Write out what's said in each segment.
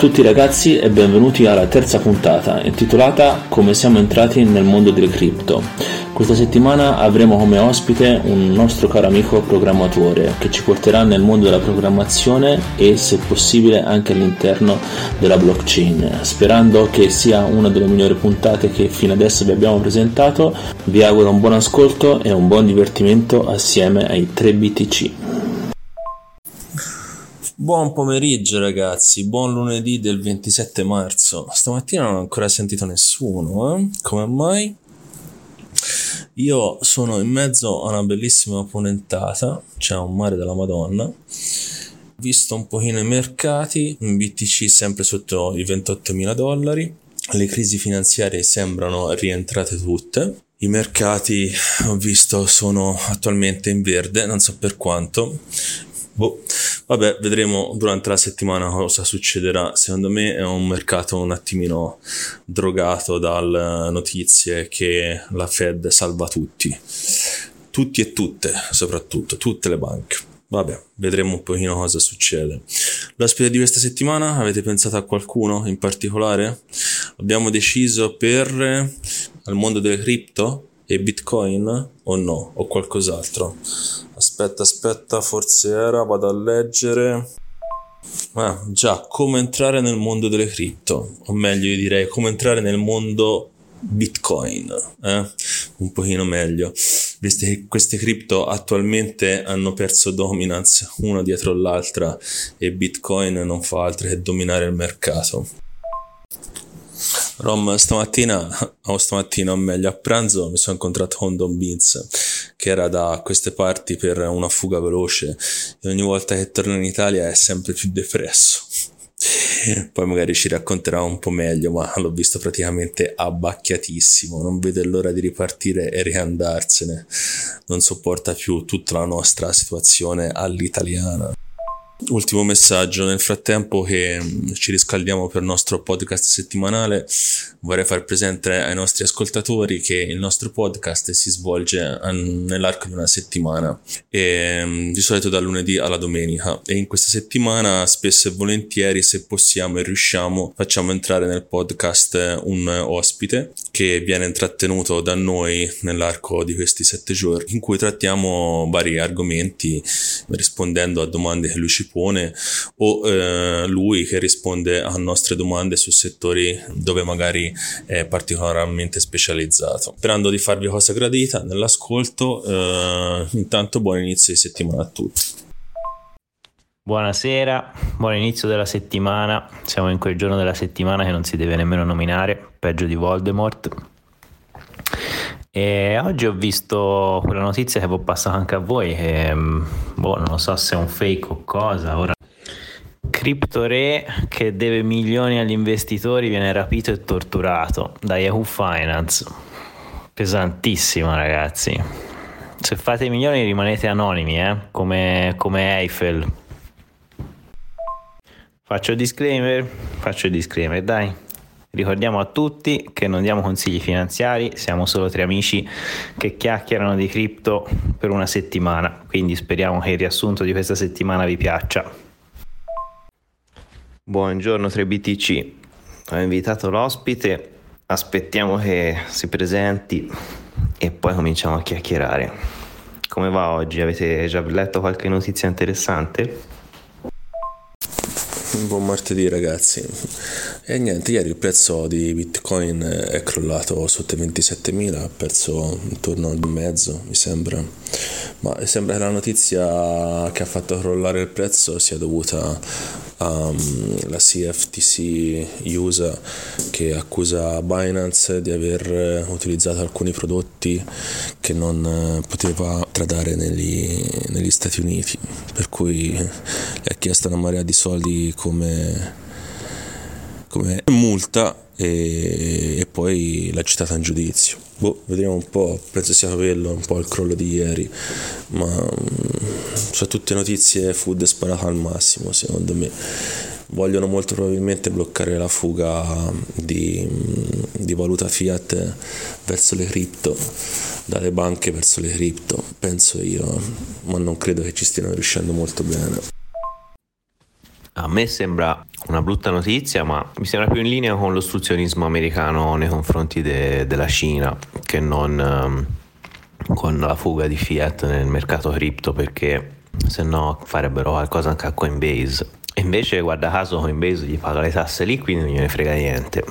Tutti ragazzi e benvenuti alla terza puntata intitolata Come siamo entrati nel mondo delle cripto. Questa settimana avremo come ospite un nostro caro amico programmatore che ci porterà nel mondo della programmazione e se possibile anche all'interno della blockchain. Sperando che sia una delle migliori puntate che fino adesso vi abbiamo presentato, vi auguro un buon ascolto e un buon divertimento assieme ai 3BTC. Buon pomeriggio ragazzi, buon lunedì del 27 marzo. Stamattina non ho ancora sentito nessuno, eh? Come mai? Io sono in mezzo a una bellissima ponentata, c'è un mare della Madonna. Visto un pochino i mercati, in BTC sempre sotto i 28.000 dollari, le crisi finanziarie sembrano rientrate tutte. I mercati, ho visto, sono attualmente in verde, non so per quanto. Boh, vabbè, vedremo durante la settimana cosa succederà. Secondo me è un mercato un attimino drogato dalle notizie che la Fed salva tutti. Tutti e tutte, soprattutto, tutte le banche. Vabbè, vedremo un pochino cosa succede. L'ospite di questa settimana, avete pensato a qualcuno in particolare? Abbiamo deciso per al mondo delle cripto e Bitcoin o no, o qualcos'altro. Aspetta, aspetta, forse era, vado a leggere. Ah, già, come entrare nel mondo delle cripto, o meglio io direi come entrare nel mondo Bitcoin, eh? un pochino meglio, visto che queste cripto attualmente hanno perso dominance una dietro l'altra e Bitcoin non fa altro che dominare il mercato. Rom, stamattina, o stamattina o meglio a pranzo, mi sono incontrato con Don Beans, che era da queste parti per una fuga veloce e ogni volta che torna in Italia è sempre più depresso. Poi magari ci racconterà un po' meglio, ma l'ho visto praticamente abbacchiatissimo, non vede l'ora di ripartire e riandarsene, non sopporta più tutta la nostra situazione all'italiana. Ultimo messaggio, nel frattempo che mm, ci riscaldiamo per il nostro podcast settimanale, vorrei far presente ai nostri ascoltatori che il nostro podcast si svolge nell'arco di una settimana, e, mm, di solito dal lunedì alla domenica. E in questa settimana spesso e volentieri se possiamo e riusciamo facciamo entrare nel podcast un ospite che viene intrattenuto da noi nell'arco di questi sette giorni in cui trattiamo vari argomenti rispondendo a domande che lui ci pone o eh, lui che risponde a nostre domande su settori dove magari è particolarmente specializzato. Sperando di farvi cosa gradita nell'ascolto, eh, intanto buon inizio di settimana a tutti. Buonasera, buon inizio della settimana. Siamo in quel giorno della settimana che non si deve nemmeno nominare, peggio di Voldemort. E oggi ho visto quella notizia che ho passato anche a voi, che boh, non so se è un fake o cosa. Ora CryptoRe che deve milioni agli investitori viene rapito e torturato da Yahoo Finance. Pesantissimo, ragazzi. Se fate milioni rimanete anonimi, eh? come, come Eiffel. Faccio disclaimer, faccio disclaimer, dai. Ricordiamo a tutti che non diamo consigli finanziari, siamo solo tre amici che chiacchierano di cripto per una settimana, quindi speriamo che il riassunto di questa settimana vi piaccia. Buongiorno 3BTC, ho invitato l'ospite, aspettiamo che si presenti e poi cominciamo a chiacchierare. Come va oggi? Avete già letto qualche notizia interessante? Buon martedì ragazzi. E niente, ieri il prezzo di Bitcoin è crollato sotto i 27.000, ha perso intorno al mezzo, mi sembra. Ma sembra che la notizia che ha fatto crollare il prezzo sia dovuta alla CFTC USA che accusa Binance di aver utilizzato alcuni prodotti che non poteva tradare negli, negli Stati Uniti, per cui gli ha chiesto una marea di soldi come, come multa e, e poi l'ha citata in giudizio. Boh, vediamo un po', penso sia quello un po' il crollo di ieri, ma mm, su tutte notizie food sparata al massimo secondo me. Vogliono molto probabilmente bloccare la fuga di, mm, di valuta fiat verso le cripto, dalle banche verso le cripto, penso io, ma non credo che ci stiano riuscendo molto bene. A me sembra una brutta notizia, ma mi sembra più in linea con l'ostruzionismo americano nei confronti de- della Cina che non um, con la fuga di fiat nel mercato cripto perché se no farebbero qualcosa anche a Coinbase. E invece, guarda caso, Coinbase gli paga le tasse lì, quindi non gliene frega niente.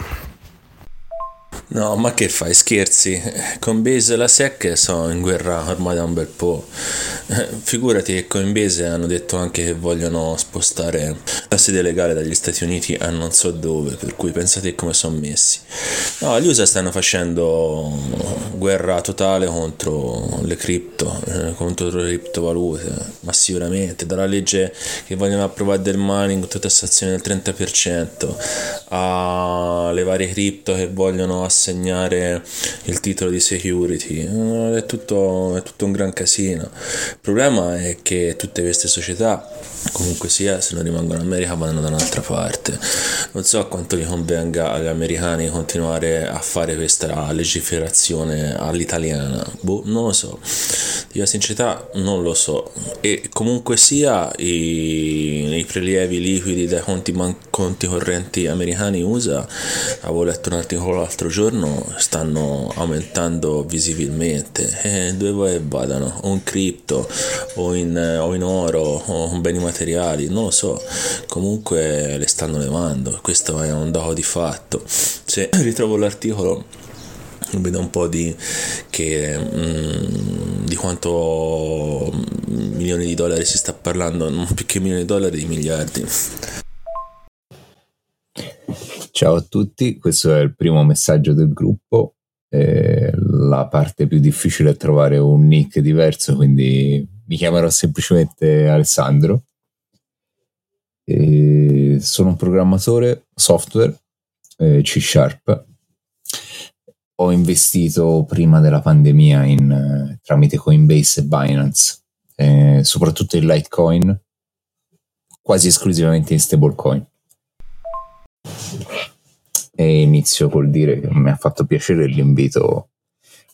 No, ma che fai? Scherzi? Coinbase e la SEC sono in guerra ormai da un bel po'. Figurati che Coinbase hanno detto anche che vogliono spostare la sede legale dagli Stati Uniti a non so dove, per cui pensate come sono messi. No, gli USA stanno facendo guerra totale contro le cripto, eh, contro le criptovalute, ma sicuramente, dalla legge che vogliono approvare del mining con tassazione del 30% alle varie cripto che vogliono assegnare il titolo di security, eh, è tutto, è tutto un gran casino. Il problema è che tutte queste società, comunque sia, se non rimangono in America vanno da un'altra parte. Non so quanto gli convenga agli americani continuare a fare questa legiferazione all'italiana, boh, non lo so. Di sincerità non lo so. E comunque sia i, i prelievi liquidi dai conti, man- conti correnti americani USA, avevo letto un articolo l'altro giorno, stanno aumentando visibilmente. E dove che vadano? O in cripto, o in, o in oro, o in beni materiali, non lo so. Comunque le stanno levando, questo è un dato di fatto. Se ritrovo l'articolo vedo un po' di, che, mm, di quanto milioni di dollari si sta parlando, non più che milioni di dollari, di miliardi. Ciao a tutti, questo è il primo messaggio del gruppo. Eh, la parte più difficile è trovare un nick diverso, quindi mi chiamerò semplicemente Alessandro. E sono un programmatore software eh, C Sharp. Ho investito prima della pandemia in, eh, tramite Coinbase e Binance, eh, soprattutto in Litecoin, quasi esclusivamente in stablecoin e inizio col dire che mi ha fatto piacere l'invito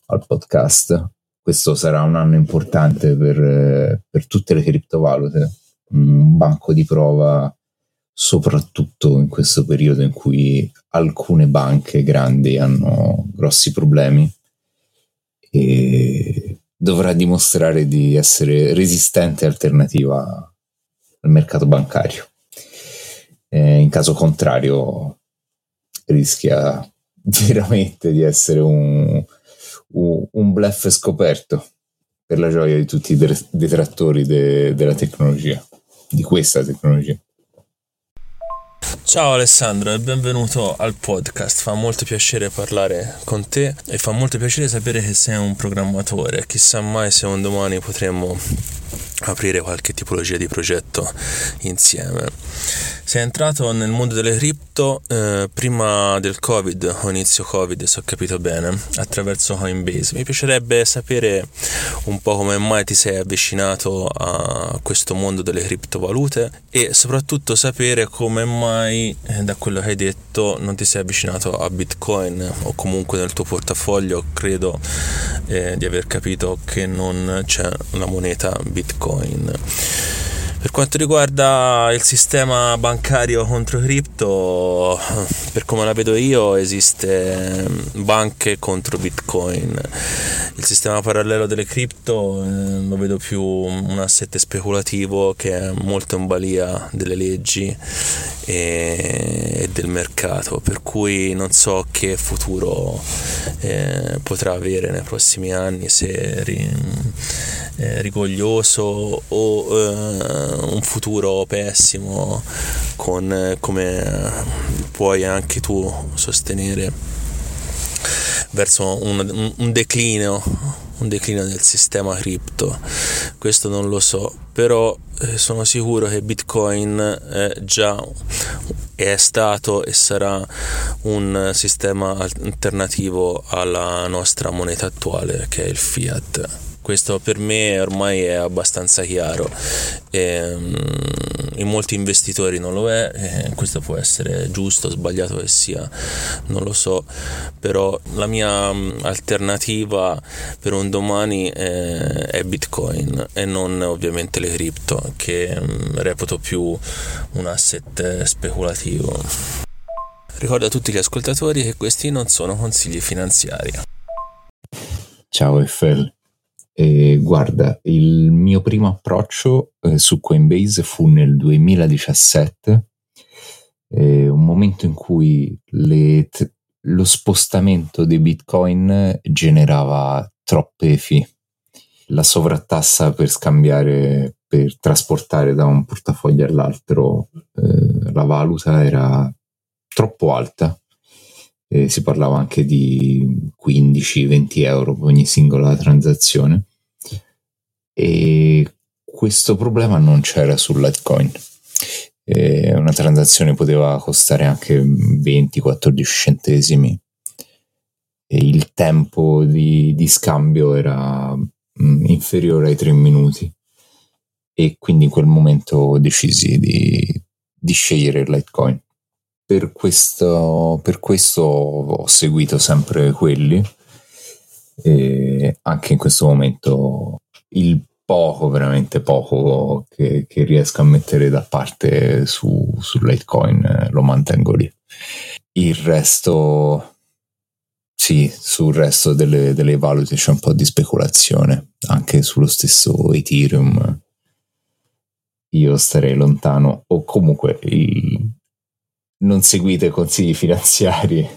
al podcast. Questo sarà un anno importante per, per tutte le criptovalute, un banco di prova soprattutto in questo periodo in cui alcune banche grandi hanno grossi problemi e dovrà dimostrare di essere resistente e alternativa al mercato bancario. Eh, in caso contrario rischia veramente di essere un, un, un bluff scoperto per la gioia di tutti i detrattori de, della tecnologia, di questa tecnologia. Ciao Alessandro e benvenuto al podcast. Fa molto piacere parlare con te e fa molto piacere sapere che sei un programmatore. Chissà mai se un domani potremmo aprire qualche tipologia di progetto insieme. Sei entrato nel mondo delle cripto eh, prima del Covid, o inizio Covid, se ho capito bene, attraverso Coinbase. Mi piacerebbe sapere un po' come mai ti sei avvicinato a questo mondo delle criptovalute e soprattutto sapere come mai, eh, da quello che hai detto, non ti sei avvicinato a Bitcoin o comunque nel tuo portafoglio credo eh, di aver capito che non c'è la moneta Bitcoin. Per quanto riguarda il sistema bancario contro cripto, per come la vedo io, esiste banche contro Bitcoin. Il sistema parallelo delle cripto eh, lo vedo più un asset speculativo che è molto in balia delle leggi e, del mercato, per cui non so che futuro eh, potrà avere nei prossimi anni se ri, eh, rigoglioso o eh, un futuro pessimo con come puoi anche tu sostenere verso un, un declino un declino del sistema cripto. Questo non lo so però eh, sono sicuro che bitcoin è già è stato e sarà un sistema alternativo alla nostra moneta attuale che è il fiat questo per me ormai è abbastanza chiaro. E, um, in molti investitori non lo è, questo può essere giusto sbagliato che sia, non lo so, però la mia mm, alternativa per un domani è, è Bitcoin e non ovviamente le cripto che um, reputo più un asset speculativo. Ricordo a tutti gli ascoltatori che questi non sono consigli finanziari. Ciao Eiffel. Eh, guarda, il mio primo approccio eh, su Coinbase fu nel 2017, eh, un momento in cui le, lo spostamento dei bitcoin generava troppe fee. La sovrattassa per scambiare, per trasportare da un portafoglio all'altro eh, la valuta era troppo alta eh, si parlava anche di 15-20 euro per ogni singola transazione. E questo problema non c'era su Litecoin. Eh, una transazione poteva costare anche 20-14 centesimi. E il tempo di, di scambio era mh, mm, inferiore ai 3 minuti. E quindi in quel momento decisi di, di scegliere Litecoin per questo, per questo ho seguito sempre quelli e anche in questo momento il poco, veramente poco che, che riesco a mettere da parte su, su Litecoin eh, lo mantengo lì. Il resto, sì, sul resto delle, delle valute c'è un po' di speculazione, anche sullo stesso Ethereum. Io starei lontano, o comunque il, non seguite consigli finanziari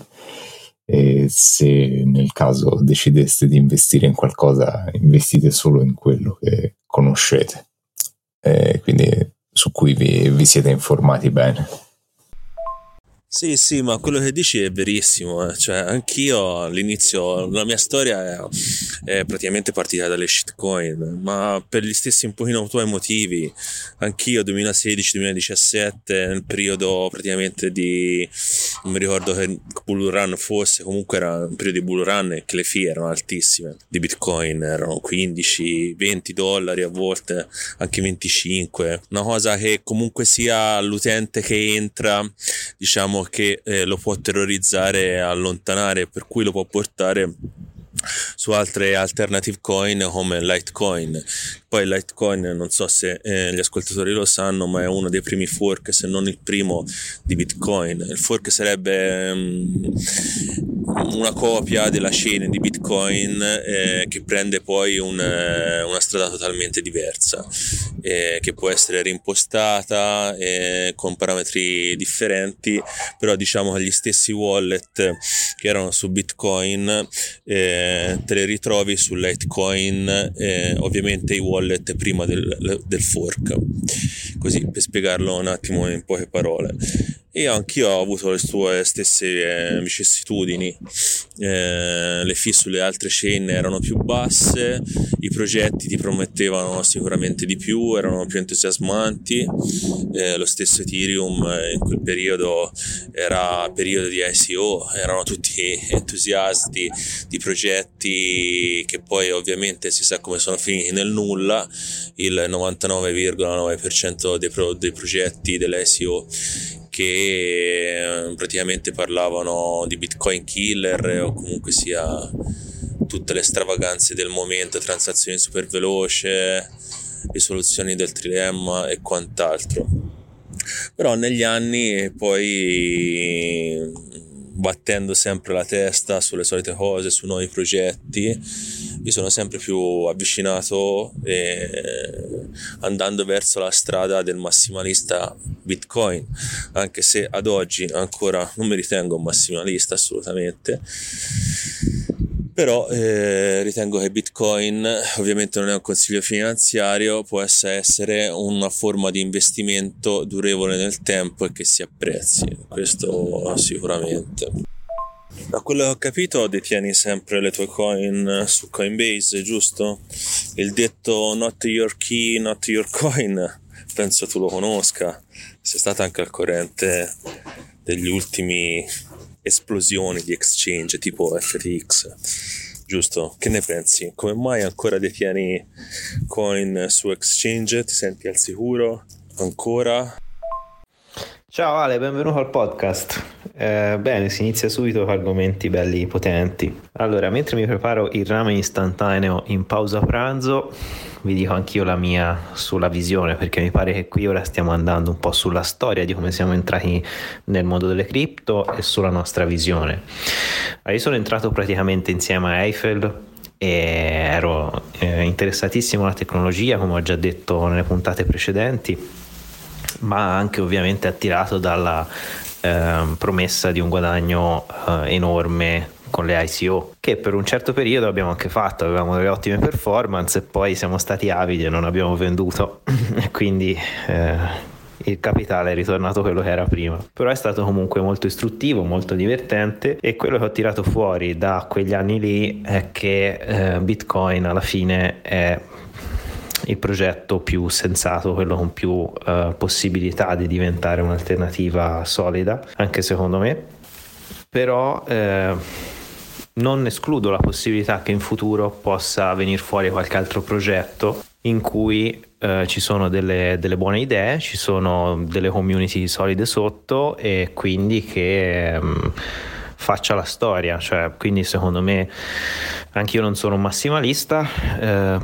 e se nel caso decideste di investire in qualcosa, investite solo in quello che conoscete, e quindi su cui vi, vi siete informati bene. Sì, sì, ma quello che dici è verissimo, eh. cioè anch'io all'inizio, la mia storia è, è, praticamente partita dalle shitcoin, ma per gli stessi un pochino tuoi motivi, anch'io 2016-2017, nel periodo praticamente di, non mi ricordo che bull run fosse, comunque era un periodo di bull run che le fee erano altissime, di bitcoin erano 15, 20 dollari a volte, anche 25, una cosa che comunque sia l'utente che entra, diciamo, diciamo che eh, lo può terrorizzare e allontanare, per cui lo può portare su altre alternative coin come Litecoin. Poi Litecoin non so se eh, gli ascoltatori lo sanno, ma è uno dei primi fork, se non il primo di Bitcoin. Il fork sarebbe um, una copia della chain di Bitcoin eh, che prende poi un, eh, una strada totalmente diversa, eh, che può essere reimpostata eh, con parametri differenti, però diciamo che gli stessi wallet che erano su Bitcoin eh, te le ritrovi su Litecoin, ovviamente i wallet prima del, del fork, così per spiegarlo un attimo in poche parole e anch'io ho avuto le sue stesse eh, vicissitudini. Eh, le fee sulle altre chain erano più basse i progetti ti promettevano sicuramente di più erano più entusiasmanti. Eh, lo stesso Ethereum eh, in quel periodo era periodo di ICO erano tutti entusiasti di progetti che poi ovviamente si sa come sono finiti nel nulla. Il 99,9% dei, pro- dei progetti dell'ICO che eh, praticamente parlavano di Bitcoin killer o comunque sia tutte le stravaganze del momento, transazioni super veloce, risoluzioni del trilemma e quant'altro. Però negli anni poi battendo sempre la testa sulle solite cose, su nuovi progetti, mi sono sempre più avvicinato eh, andando verso la strada del massimalista Bitcoin, anche se ad oggi ancora non mi ritengo un massimalista assolutamente però eh, ritengo che Bitcoin ovviamente non è un consiglio finanziario, può essere una forma di investimento durevole nel tempo e che si apprezzi, questo sicuramente. Da quello che ho capito detieni sempre le tue coin su Coinbase, giusto? Il detto not your key, not your coin, penso tu lo conosca, sei stata anche al corrente degli ultimi esplosioni di exchange tipo FTX. giusto? Che ne pensi? Come mai ancora detieni coin su exchange? Ti senti al sicuro? Ancora? Ciao Ale, benvenuto al podcast. Eh, bene, si inizia subito con argomenti belli potenti. Allora, mentre mi preparo il ramen istantaneo in pausa pranzo, vi dico anch'io la mia sulla visione, perché mi pare che qui ora stiamo andando un po' sulla storia di come siamo entrati nel mondo delle cripto e sulla nostra visione. Io sono entrato praticamente insieme a Eiffel e ero eh, interessatissimo alla tecnologia, come ho già detto nelle puntate precedenti, ma anche ovviamente attirato dalla eh, promessa di un guadagno eh, enorme con le ICO che per un certo periodo abbiamo anche fatto, avevamo delle ottime performance e poi siamo stati avidi e non abbiamo venduto quindi eh, il capitale è ritornato quello che era prima. Però è stato comunque molto istruttivo, molto divertente e quello che ho tirato fuori da quegli anni lì è che eh, Bitcoin alla fine è il progetto più sensato, quello con più uh, possibilità di diventare un'alternativa solida, anche secondo me. Però eh, non escludo la possibilità che in futuro possa venire fuori qualche altro progetto in cui eh, ci sono delle, delle, buone idee, ci sono delle community solide sotto e quindi che ehm, faccia la storia. Cioè, quindi secondo me anche io non sono un massimalista, eh,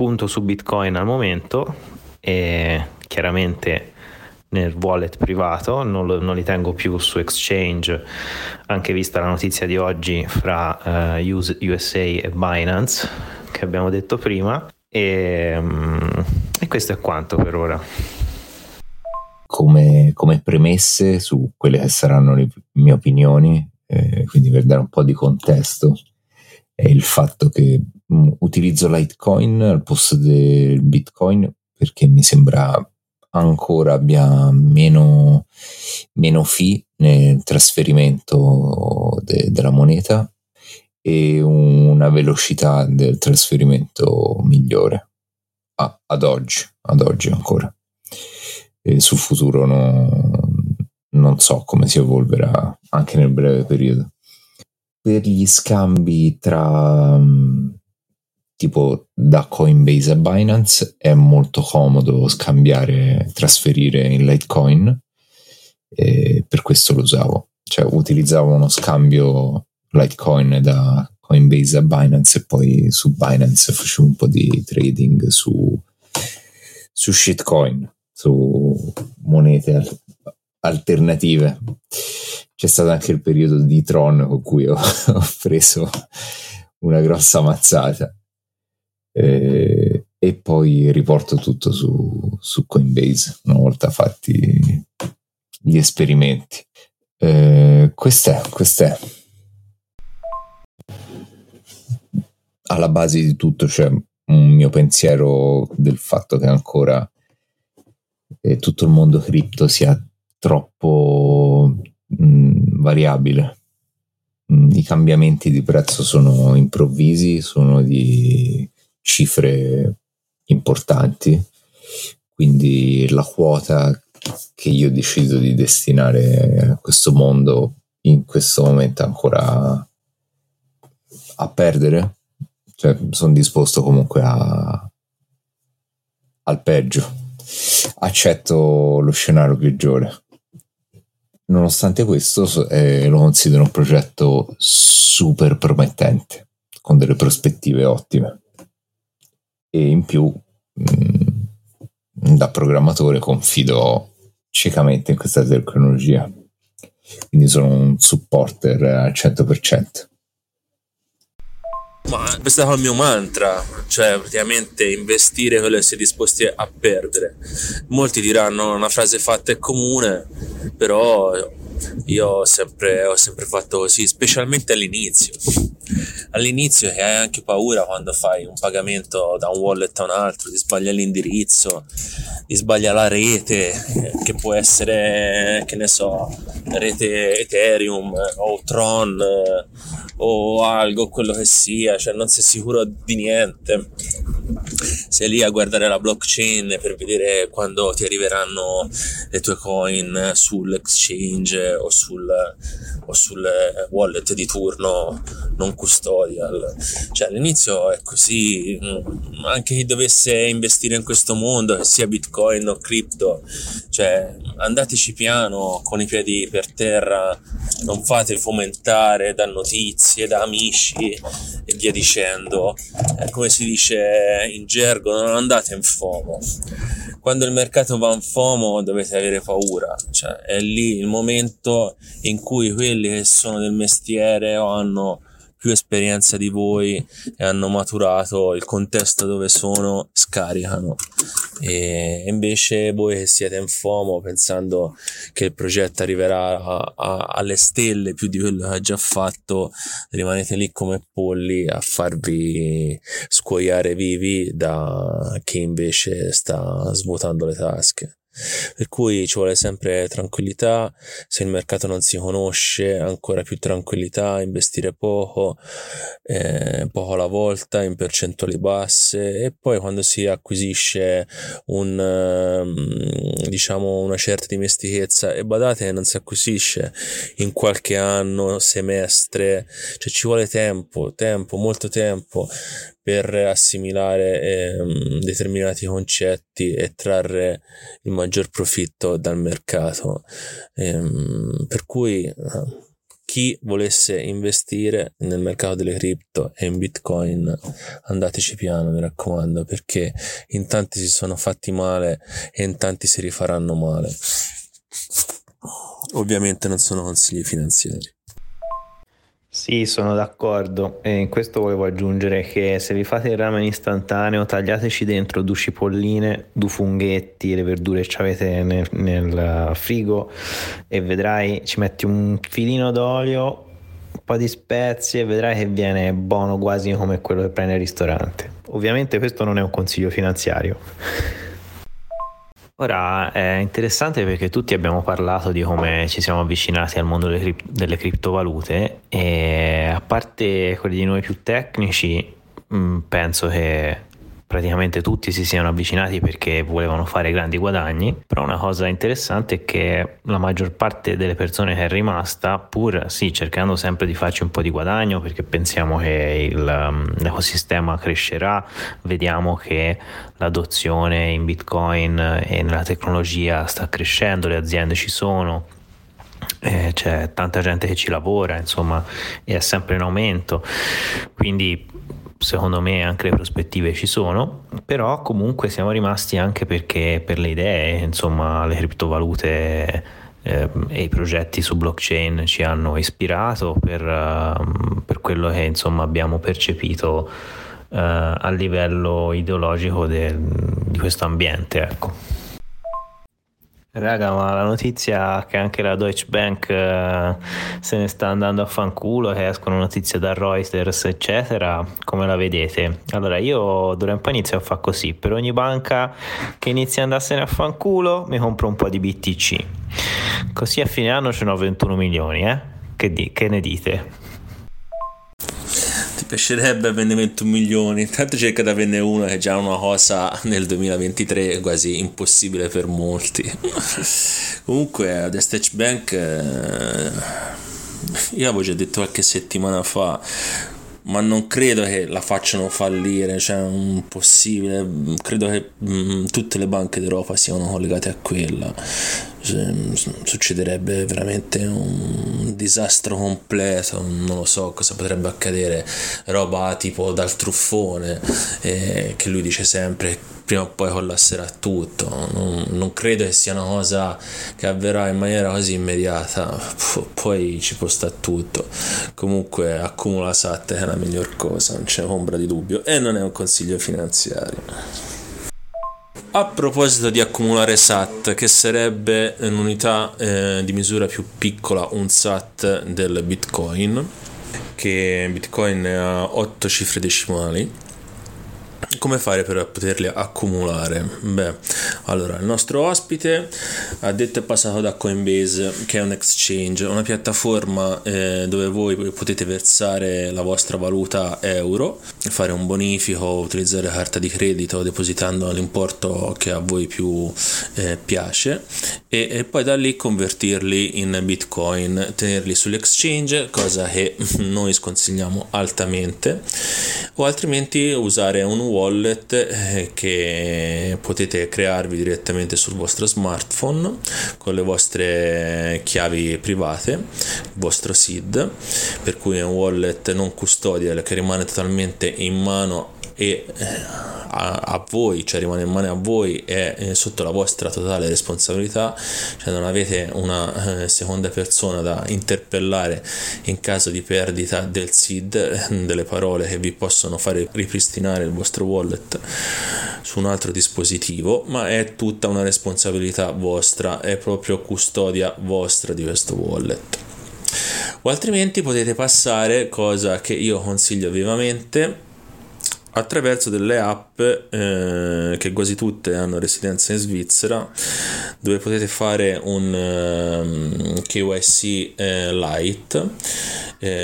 punto su Bitcoin al momento e chiaramente nel wallet privato, non, lo, non, li tengo più su exchange, anche vista la notizia di oggi fra uh, USA e Binance che abbiamo detto prima e, um, e questo è quanto per ora. Come, come, premesse su quelle che saranno le mie opinioni, eh, quindi per dare un po' di contesto, è il fatto che mm, utilizzo Litecoin al posto del Bitcoin perché mi sembra ancora abbia meno, meno fee nel trasferimento de, della moneta e una velocità del trasferimento migliore ah, ad oggi, ad oggi ancora. E sul futuro no, non so come si evolverà anche nel breve periodo. Per gli scambi tra tipo da Coinbase a Binance è molto comodo scambiare, trasferire in Litecoin e per questo lo usavo. Cioè utilizzavo uno scambio Litecoin da Coinbase a Binance e poi su Binance facevo un po' di trading su, su shitcoin, su monete alternative. C'è stato anche il periodo di Tron con cui ho, ho preso una grossa mazzata eh, e poi riporto tutto su, su, Coinbase una volta fatti gli esperimenti. Eh, quest'è, quest'è. Alla base di tutto c'è un mio pensiero del fatto che ancora eh, tutto il mondo cripto sia troppo mh, variabile. I cambiamenti di prezzo sono improvvisi, sono di cifre importanti, quindi la quota che io decido di destinare a questo mondo in questo momento ancora a perdere, cioè sono disposto comunque a, al peggio, accetto lo scenario peggiore. Nonostante questo, eh, lo considero un progetto super promettente, con delle prospettive ottime e in più mh, da programmatore confido ciecamente in questa tecnologia quindi sono un supporter al 100% ma questo è il mio mantra, cioè praticamente investire quello che si è disposti a perdere. Molti diranno una frase fatta è comune, però io ho sempre, ho sempre fatto così, specialmente all'inizio. All'inizio che hai anche paura quando fai un pagamento da un wallet a un altro, ti sbaglia l'indirizzo, ti sbaglia la rete, che può essere, che ne so, rete Ethereum o Tron o algo, quello che sia, cioè non sei sicuro di niente. Sei lì a guardare la blockchain per vedere quando ti arriveranno le tue coin sull'exchange o sul, o sul wallet di turno non custodial. Cioè all'inizio è così, mm, anche chi dovesse investire in questo mondo, che sia bitcoin o cripto, cioè andateci piano con i piedi per terra, non fate fomentare da notizie, da amici e via dicendo. Eh, come si dice in gergo, non andate in FOMO quando il mercato va in FOMO dovete avere paura, cioè è lì il momento in cui quelli che sono del mestiere o hanno più esperienza di voi e hanno maturato il contesto dove sono, scaricano. E invece voi che siete in FOMO pensando che il progetto arriverà a, a, alle stelle più di quello che ha già fatto, rimanete lì come polli a farvi scuoiare vivi da chi invece sta svuotando le tasche. Per cui ci vuole sempre tranquillità, se il mercato non si conosce, ancora più tranquillità, investire poco, eh, poco alla volta, in percentuali basse. E poi quando si acquisisce un, ehm, diciamo una certa dimestichezza e badate non si acquisisce in qualche anno, semestre, cioè ci vuole tempo, tempo, molto tempo per assimilare eh, determinati concetti e trarre il maggior profitto dal mercato. Ehm, per cui eh, chi volesse investire nel mercato delle cripto e in bitcoin andateci piano mi raccomando perché in tanti si sono fatti male e in tanti si rifaranno male ovviamente non sono consigli finanziari sì, sono d'accordo e in questo volevo aggiungere che se vi fate il ramen istantaneo tagliateci dentro due cipolline, due funghetti, le verdure che avete nel, nel frigo e vedrai ci metti un filino d'olio, un po' di spezie e vedrai che viene buono quasi come quello che prendi al ristorante. Ovviamente questo non è un consiglio finanziario. Ora è interessante perché tutti abbiamo parlato di come ci siamo avvicinati al mondo delle, cri- delle criptovalute e a parte quelli di noi più tecnici, mh, mm, penso che praticamente tutti si siano avvicinati perché volevano fare grandi guadagni, però una cosa interessante è che la maggior parte delle persone che è rimasta, pur sì, cercando sempre di farci un po' di guadagno perché pensiamo che il, um, l'ecosistema crescerà, vediamo che l'adozione in Bitcoin e nella tecnologia sta crescendo, le aziende ci sono, eh, c'è tanta gente che ci lavora, insomma, è sempre in aumento. Quindi secondo me anche le prospettive ci sono, però comunque siamo rimasti anche perché per le idee, insomma, le criptovalute eh, e i progetti su blockchain ci hanno ispirato per, uh, per quello che insomma abbiamo percepito uh, a livello ideologico del, di questo ambiente, ecco. Raga, ma la notizia che anche la Deutsche Bank uh, se ne sta andando a fanculo, che escono notizie da Reuters, eccetera, come la vedete? Allora, io in poi inizio a fare così, per ogni banca che inizia a andarsene a fanculo, mi compro un po' di BTC. Così a fine anno ce n'ho 21 milioni, eh? Che, di- che ne dite? Piacerebbe vendere 21 milioni. Intanto cerca di averne una che è già una cosa nel 2023 quasi impossibile per molti. Comunque, The Stage Bank, eh, io l'avevo già detto qualche settimana fa ma non credo che la facciano fallire, cioè è impossibile, credo che mh, mm, tutte le banche d'Europa siano collegate a quella, cioè, succederebbe veramente un disastro completo, non lo so cosa potrebbe accadere, roba tipo dal truffone, eh, che lui dice sempre prima o poi collasserà tutto. Non, non, credo che sia una cosa che avverrà in maniera così immediata, poi ci può stare tutto. Comunque accumula SAT è la miglior cosa, non c'è ombra di dubbio e non è un consiglio finanziario. A proposito di accumulare SAT, che sarebbe un'unità eh, di misura più piccola, un SAT del Bitcoin, che Bitcoin ha 8 cifre decimali come fare per poterli accumulare? Beh, allora il nostro ospite ha detto è passato da Coinbase, che è un exchange, una piattaforma eh, dove voi potete versare la vostra valuta euro, fare un bonifico, utilizzare carta di credito depositando l'importo che a voi più eh, piace e, e, poi da lì convertirli in bitcoin, tenerli sull'exchange, cosa che noi sconsigliamo altamente, o altrimenti usare un wallet wallet eh, che potete crearvi direttamente sul vostro smartphone con le vostre chiavi private, il vostro SID, per cui è un wallet non custodial che rimane totalmente in mano e eh, a, voi, cioè rimane in mano a voi è eh, sotto la vostra totale responsabilità, cioè non avete una eh, seconda persona da interpellare in caso di perdita del SID, delle parole che vi possono fare ripristinare il vostro wallet su un altro dispositivo, ma è tutta una responsabilità vostra, è proprio custodia vostra di questo wallet. O altrimenti potete passare, cosa che io consiglio vivamente, attraverso delle app eh, che quasi tutte hanno residenza in Svizzera dove potete fare un um, ehm, KYC eh, Lite eh,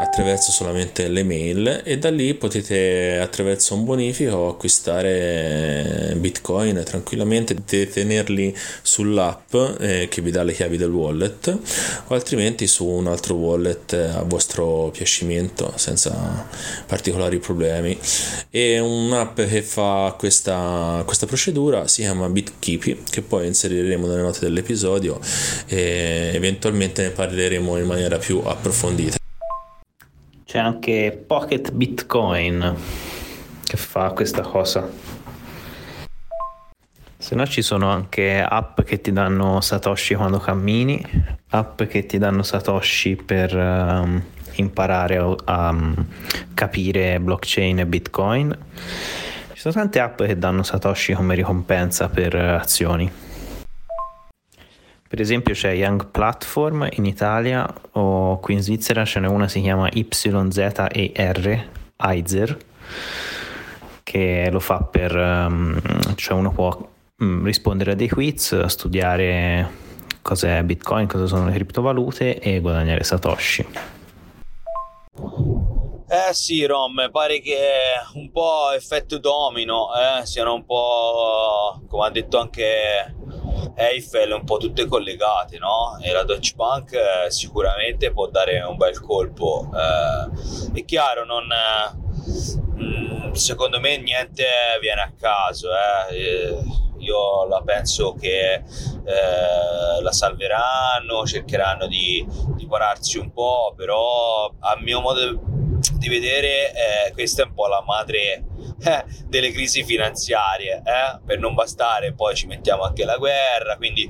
attraverso solamente le mail e da lì potete attraverso un bonifico acquistare bitcoin tranquillamente tenerli sull'app eh, che vi dà le chiavi del wallet o altrimenti su un altro wallet a vostro piacimento senza particolari problemi e un'app che fa questa, questa procedura si chiama BitKeepy che poi inseriremo nelle note dell'episodio e eventualmente ne parleremo in maniera più approfondita c'è anche Pocket Bitcoin che fa questa cosa. Se no ci sono anche app che ti danno Satoshi quando cammini, app che ti danno Satoshi per um, imparare a, um, capire blockchain e Bitcoin. Ci sono tante app che danno Satoshi come ricompensa per azioni. Per esempio c'è Young Platform in Italia o qui in Svizzera ce n'è una si chiama YZER, Eizer, che lo fa per, um, cioè uno può um, rispondere a dei quiz, studiare cos'è Bitcoin, cosa sono le criptovalute e guadagnare Satoshi. Eh sì, Rom, pare che un po' effetto domino, eh, siano un po', come ha detto anche Eiffel un po' tutte collegate, no? E la Deutsche Bank eh, sicuramente può dare un bel colpo. Eh, è chiaro, non, mh, mm, secondo me niente viene a caso. Eh. Io la penso che eh, la salveranno, cercheranno di, di pararsi un po', però a mio modo di vedere eh, questa è un po' la madre eh, delle crisi finanziarie, eh? per non bastare poi ci mettiamo anche la guerra, quindi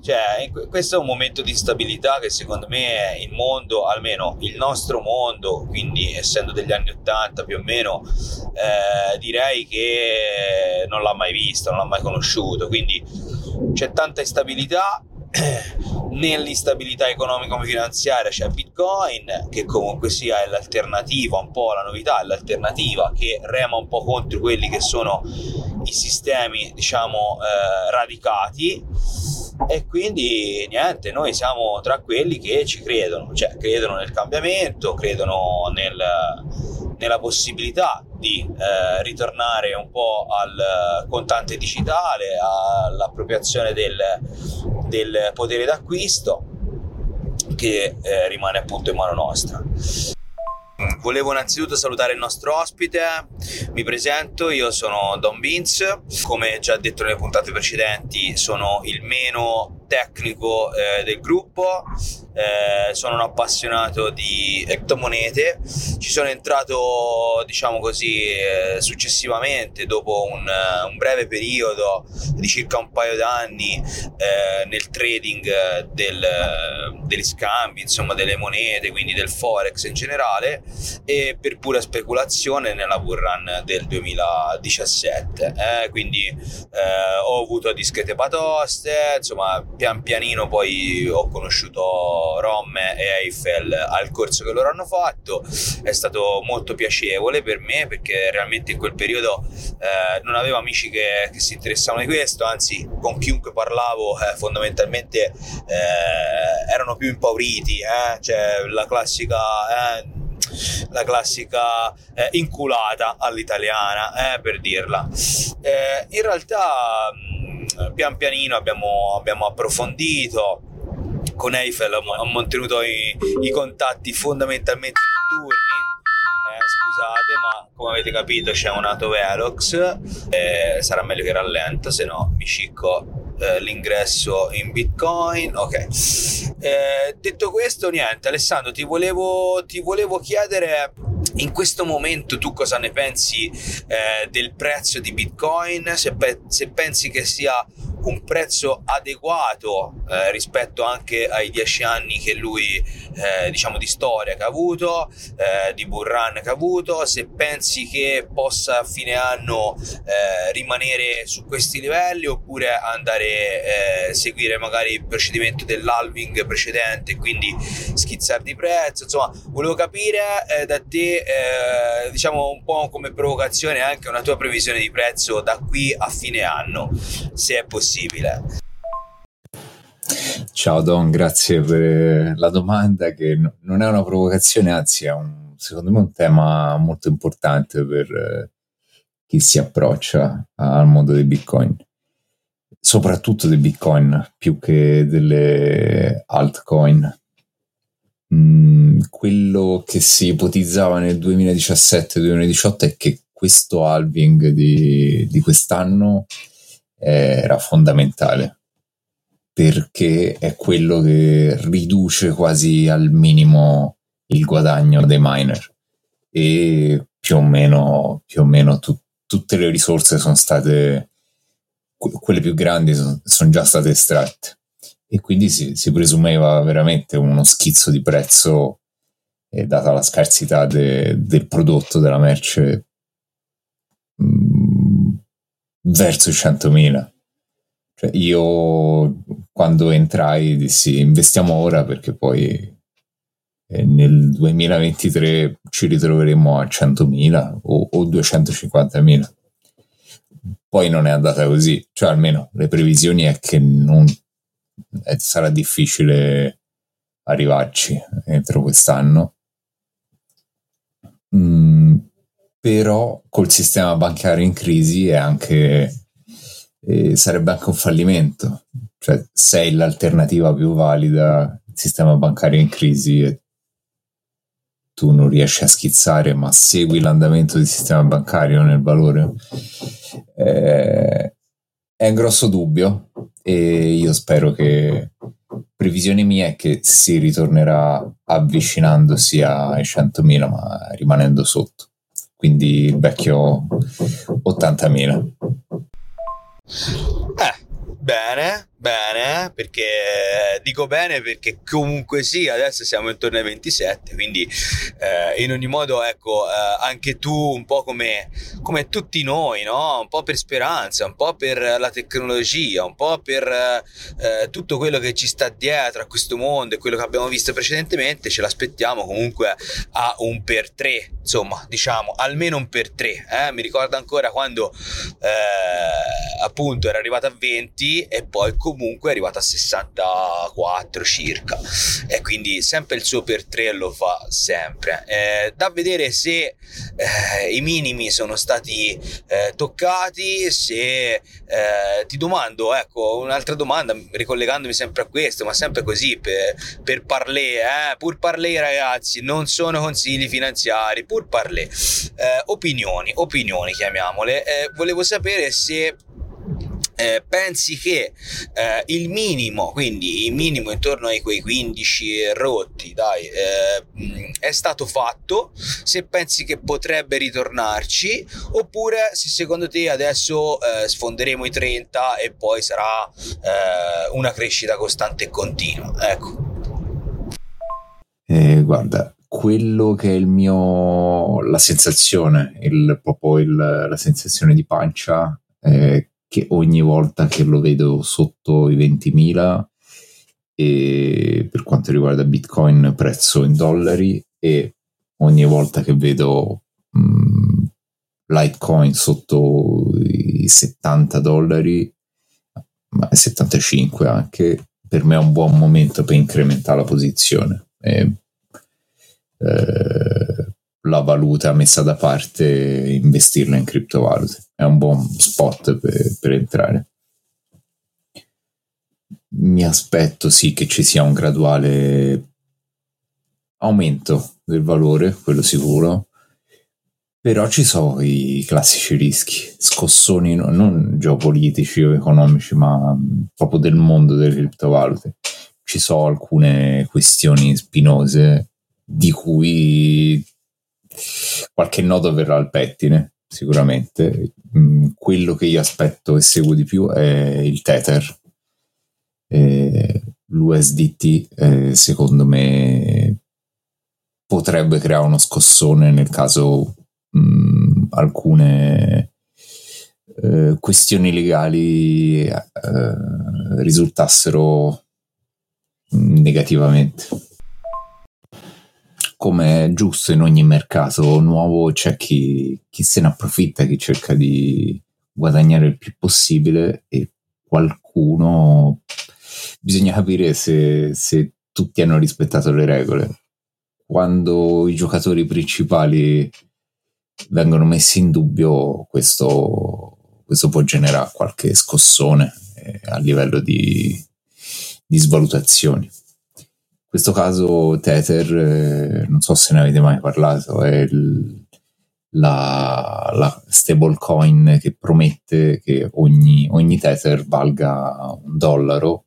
cioè, questo è un momento di stabilità che secondo me il mondo, almeno il nostro mondo, quindi essendo degli anni 80 più o meno, eh, direi che non l'ha mai visto, non l'ha mai conosciuto, quindi c'è tanta instabilità nell'instabilità economico-finanziaria c'è Bitcoin che comunque sia è l'alternativa, un po' la novità, è l'alternativa che rema un po' contro quelli che sono i sistemi diciamo eh, radicati. E quindi niente, noi siamo tra quelli che ci credono, cioè credono nel cambiamento, credono nel, nella possibilità di eh, ritornare un po' al contante digitale, all'appropriazione del, del potere d'acquisto che eh, rimane appunto in mano nostra. Volevo innanzitutto salutare il nostro ospite, mi presento, io sono Don Vince, come già detto nelle puntate precedenti sono il meno tecnico eh, del gruppo, eh, sono un appassionato di criptomonete, ci sono entrato diciamo così eh, successivamente dopo un, un, breve periodo di circa un paio d'anni eh, nel trading del, degli scambi, insomma delle monete, quindi del forex in generale e per pura speculazione nella bull run del 2017, eh, quindi eh, ho avuto discrete patoste, insomma pian pianino poi ho conosciuto Romme e Eiffel al corso che loro hanno fatto, è stato molto piacevole per me perché realmente in quel periodo eh, non avevo amici che, che, si interessavano di questo, anzi con chiunque parlavo eh, fondamentalmente eh, erano più impauriti, eh, cioè la classica eh, la classica eh, inculata all'italiana, eh, per dirla. Eh, in realtà, pian pianino abbiamo, abbiamo approfondito. Con Eiffel ho mantenuto i, i contatti fondamentalmente notturni. Eh, scusate, ma come avete capito c'è un auto Velox. Eh, sarà meglio che rallento, se no mi scicco eh, l'ingresso in Bitcoin. Ok. Eh, detto questo, niente, Alessandro, ti volevo, ti volevo chiedere in questo momento tu cosa ne pensi eh, del prezzo di Bitcoin? Se, pe- se, pensi che sia un prezzo adeguato eh, rispetto anche ai dieci anni che lui, eh, diciamo, di storia che ha avuto, eh, di bull run che ha avuto, se pensi che possa a fine anno eh, rimanere su questi livelli oppure andare a eh, seguire magari il procedimento dell'halving precedente, quindi schizzare di prezzo, insomma, volevo capire da te eh, diciamo un po' come provocazione anche una tua previsione di prezzo da qui a fine anno, se è possibile. Ciao Don, grazie per la domanda che non è una provocazione, anzi è un, secondo me un tema molto importante per eh, chi si approccia al mondo dei Bitcoin, soprattutto dei Bitcoin più che delle altcoin. Mm, quello che si ipotizzava nel 2017-2018 è che questo halving di, di quest'anno era fondamentale perché è quello che riduce quasi al minimo il guadagno dei miner. E più o meno, più o meno tu, tutte le risorse sono state quelle più grandi sono, sono già state estratte. E quindi si, si presumeva veramente uno schizzo di prezzo eh, data la scarsità de, del prodotto, della merce mm, verso i 100.000. Cioè io quando entrai dissi investiamo ora perché poi eh, nel 2023 ci ritroveremo a 100.000 o, o 250.000. Poi non è andata così, cioè almeno le previsioni è che non eh, sarà difficile arrivarci entro quest'anno. Mm, però col sistema bancario in crisi anche, eh, sarebbe anche un fallimento. Cioè, sei l'alternativa più valida, il sistema bancario in crisi e tu non riesci a schizzare, ma segui l'andamento del sistema bancario nel valore. Eh, è un grosso dubbio e io spero che previsione mia è che si ritornerà avvicinandosi ai 100.000 ma rimanendo sotto quindi il vecchio 80.000 eh bene bene perché dico bene perché comunque sì adesso siamo intorno ai 27 quindi eh, in ogni modo ecco eh, anche tu un po' come, come tutti noi no un po' per speranza un po' per la tecnologia un po' per eh, tutto quello che ci sta dietro a questo mondo e quello che abbiamo visto precedentemente ce l'aspettiamo comunque a un per tre insomma diciamo almeno un per tre eh? mi ricordo ancora quando eh, appunto era arrivato a 20 e poi comunque è arrivato a 64 circa. E quindi sempre il suo per 3 lo fa sempre. Eh, da vedere se eh, i minimi sono stati eh, toccati se eh, ti domando ecco un'altra domanda ricollegandomi sempre a questo ma sempre così per, per eh, pur parler ragazzi non sono consigli finanziari pur parler eh, opinioni opinioni chiamiamole. Volevo sapere se eh, pensi che eh, il minimo, quindi il minimo intorno ai quei 15 rotti, dai, eh, è stato fatto, se pensi che potrebbe ritornarci, oppure se secondo te adesso eh, sfonderemo i 30 e poi sarà eh, una crescita costante e continua. Ecco. Eh, guarda, quello che è il mio la sensazione, il, proprio il, la sensazione di pancia è che ogni volta che lo vedo sotto i 20.000 e per quanto riguarda Bitcoin prezzo in dollari e ogni volta che vedo mh, mm, Litecoin sotto i 70 dollari, ma 75 anche, per me è un buon momento per incrementare la posizione. E, eh, la valuta messa da parte investirla in criptovalute. È un buon spot per, per entrare. Mi aspetto sì che ci sia un graduale aumento del valore, quello sicuro, però ci sono i classici rischi, scossoni non geopolitici o economici, ma proprio del mondo delle criptovalute. Ci sono alcune questioni spinose di cui qualche nodo verrà al pettine, sicuramente. Mm, quello che io aspetto e seguo di più è il Tether. Eh, L'USDT, eh, secondo me, potrebbe creare uno scossone nel caso mh, mm, alcune eh, questioni legali eh, risultassero negativamente come è giusto in ogni mercato nuovo c'è chi, chi, se ne approfitta, chi cerca di guadagnare il più possibile e qualcuno bisogna capire se, se tutti hanno rispettato le regole. Quando i giocatori principali vengono messi in dubbio, questo, questo può generare qualche scossone eh, a livello di, di svalutazioni questo caso Tether, eh, non so se ne avete mai parlato, è il, la, la stablecoin che promette che ogni, ogni Tether valga un dollaro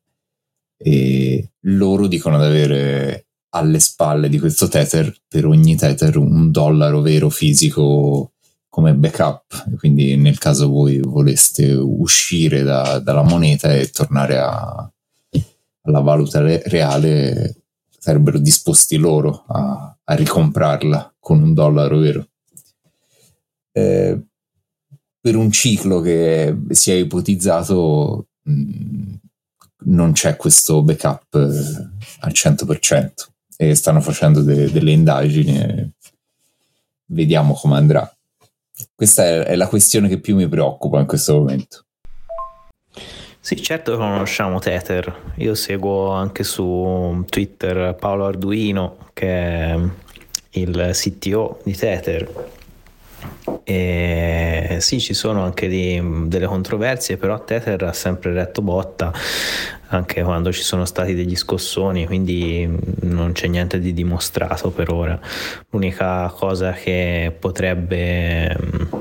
e loro dicono di avere alle spalle di questo Tether per ogni Tether un dollaro vero fisico come backup, quindi nel caso voi voleste uscire da, dalla moneta e tornare a, alla valuta re- reale, sarebbero disposti loro a, a ricomprarla con un dollaro vero. Eh, per un ciclo che si è ipotizzato mh, mm, non c'è questo backup eh, al 100% e stanno facendo de- delle indagini e vediamo come andrà. Questa è, è la questione che più mi preoccupa in questo momento. Sì, certo conosciamo Tether. Io seguo anche su Twitter Paolo Arduino, che è il CTO di Tether. E sì, ci sono anche di, delle controversie, però Tether ha sempre retto botta anche quando ci sono stati degli scossoni, quindi non c'è niente di dimostrato per ora. L'unica cosa che potrebbe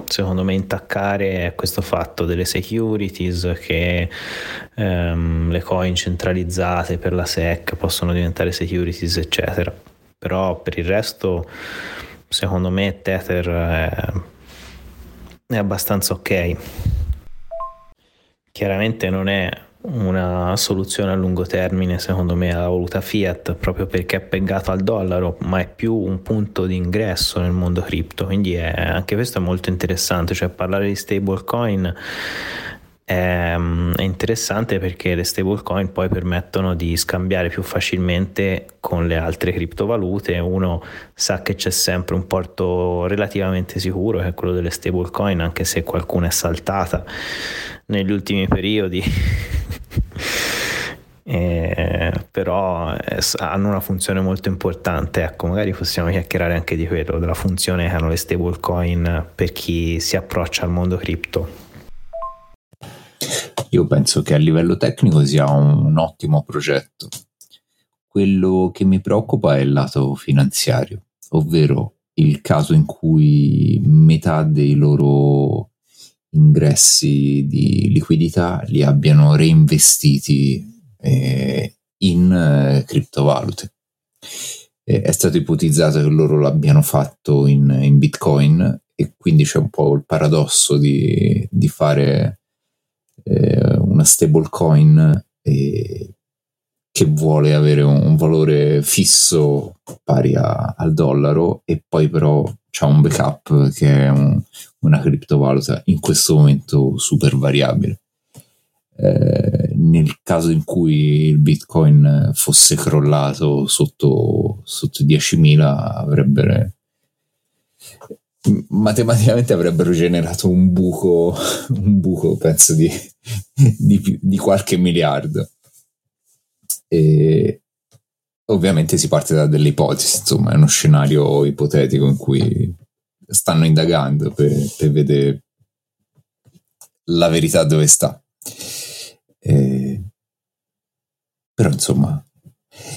secondo me intaccare è questo fatto delle securities che ehm, le coin centralizzate per la SEC possono diventare securities eccetera. Però per il resto secondo me Tether è, è abbastanza ok. Chiaramente non è una soluzione a lungo termine, secondo me, alla valuta fiat, proprio perché è pegato al dollaro, ma è più un punto di ingresso nel mondo cripto. Quindi è, anche questo è molto interessante, cioè parlare di stablecoin è, è interessante perché le stablecoin poi permettono di scambiare più facilmente con le altre criptovalute. Uno sa che c'è sempre un porto relativamente sicuro, che è quello delle stablecoin, anche se qualcuna è saltata negli ultimi periodi. eh, però eh, hanno una funzione molto importante. Ecco, magari possiamo chiacchierare anche di quello, della funzione che hanno le stablecoin per chi si approccia al mondo cripto. Io penso che a livello tecnico sia un, un ottimo progetto. Quello che mi preoccupa è il lato finanziario, ovvero il caso in cui metà dei loro ingressi di liquidità li abbiano reinvestiti eh, in eh, criptovalute. Eh, è stato ipotizzato che loro l'abbiano fatto in, in, Bitcoin e quindi c'è un po' il paradosso di, di fare eh, una stablecoin eh, che vuole avere un, un valore fisso pari a, al dollaro e poi però c'è un backup che è un, una criptovaluta in questo momento super variabile. eh, nel caso in cui il bitcoin fosse crollato sotto, sotto 10.000 avrebbero matematicamente avrebbero generato un buco un buco penso di, di, di qualche miliardo. E ovviamente si parte da delle ipotesi insomma è uno scenario ipotetico in cui stanno indagando per, per vedere la verità dove sta. Eh, però insomma,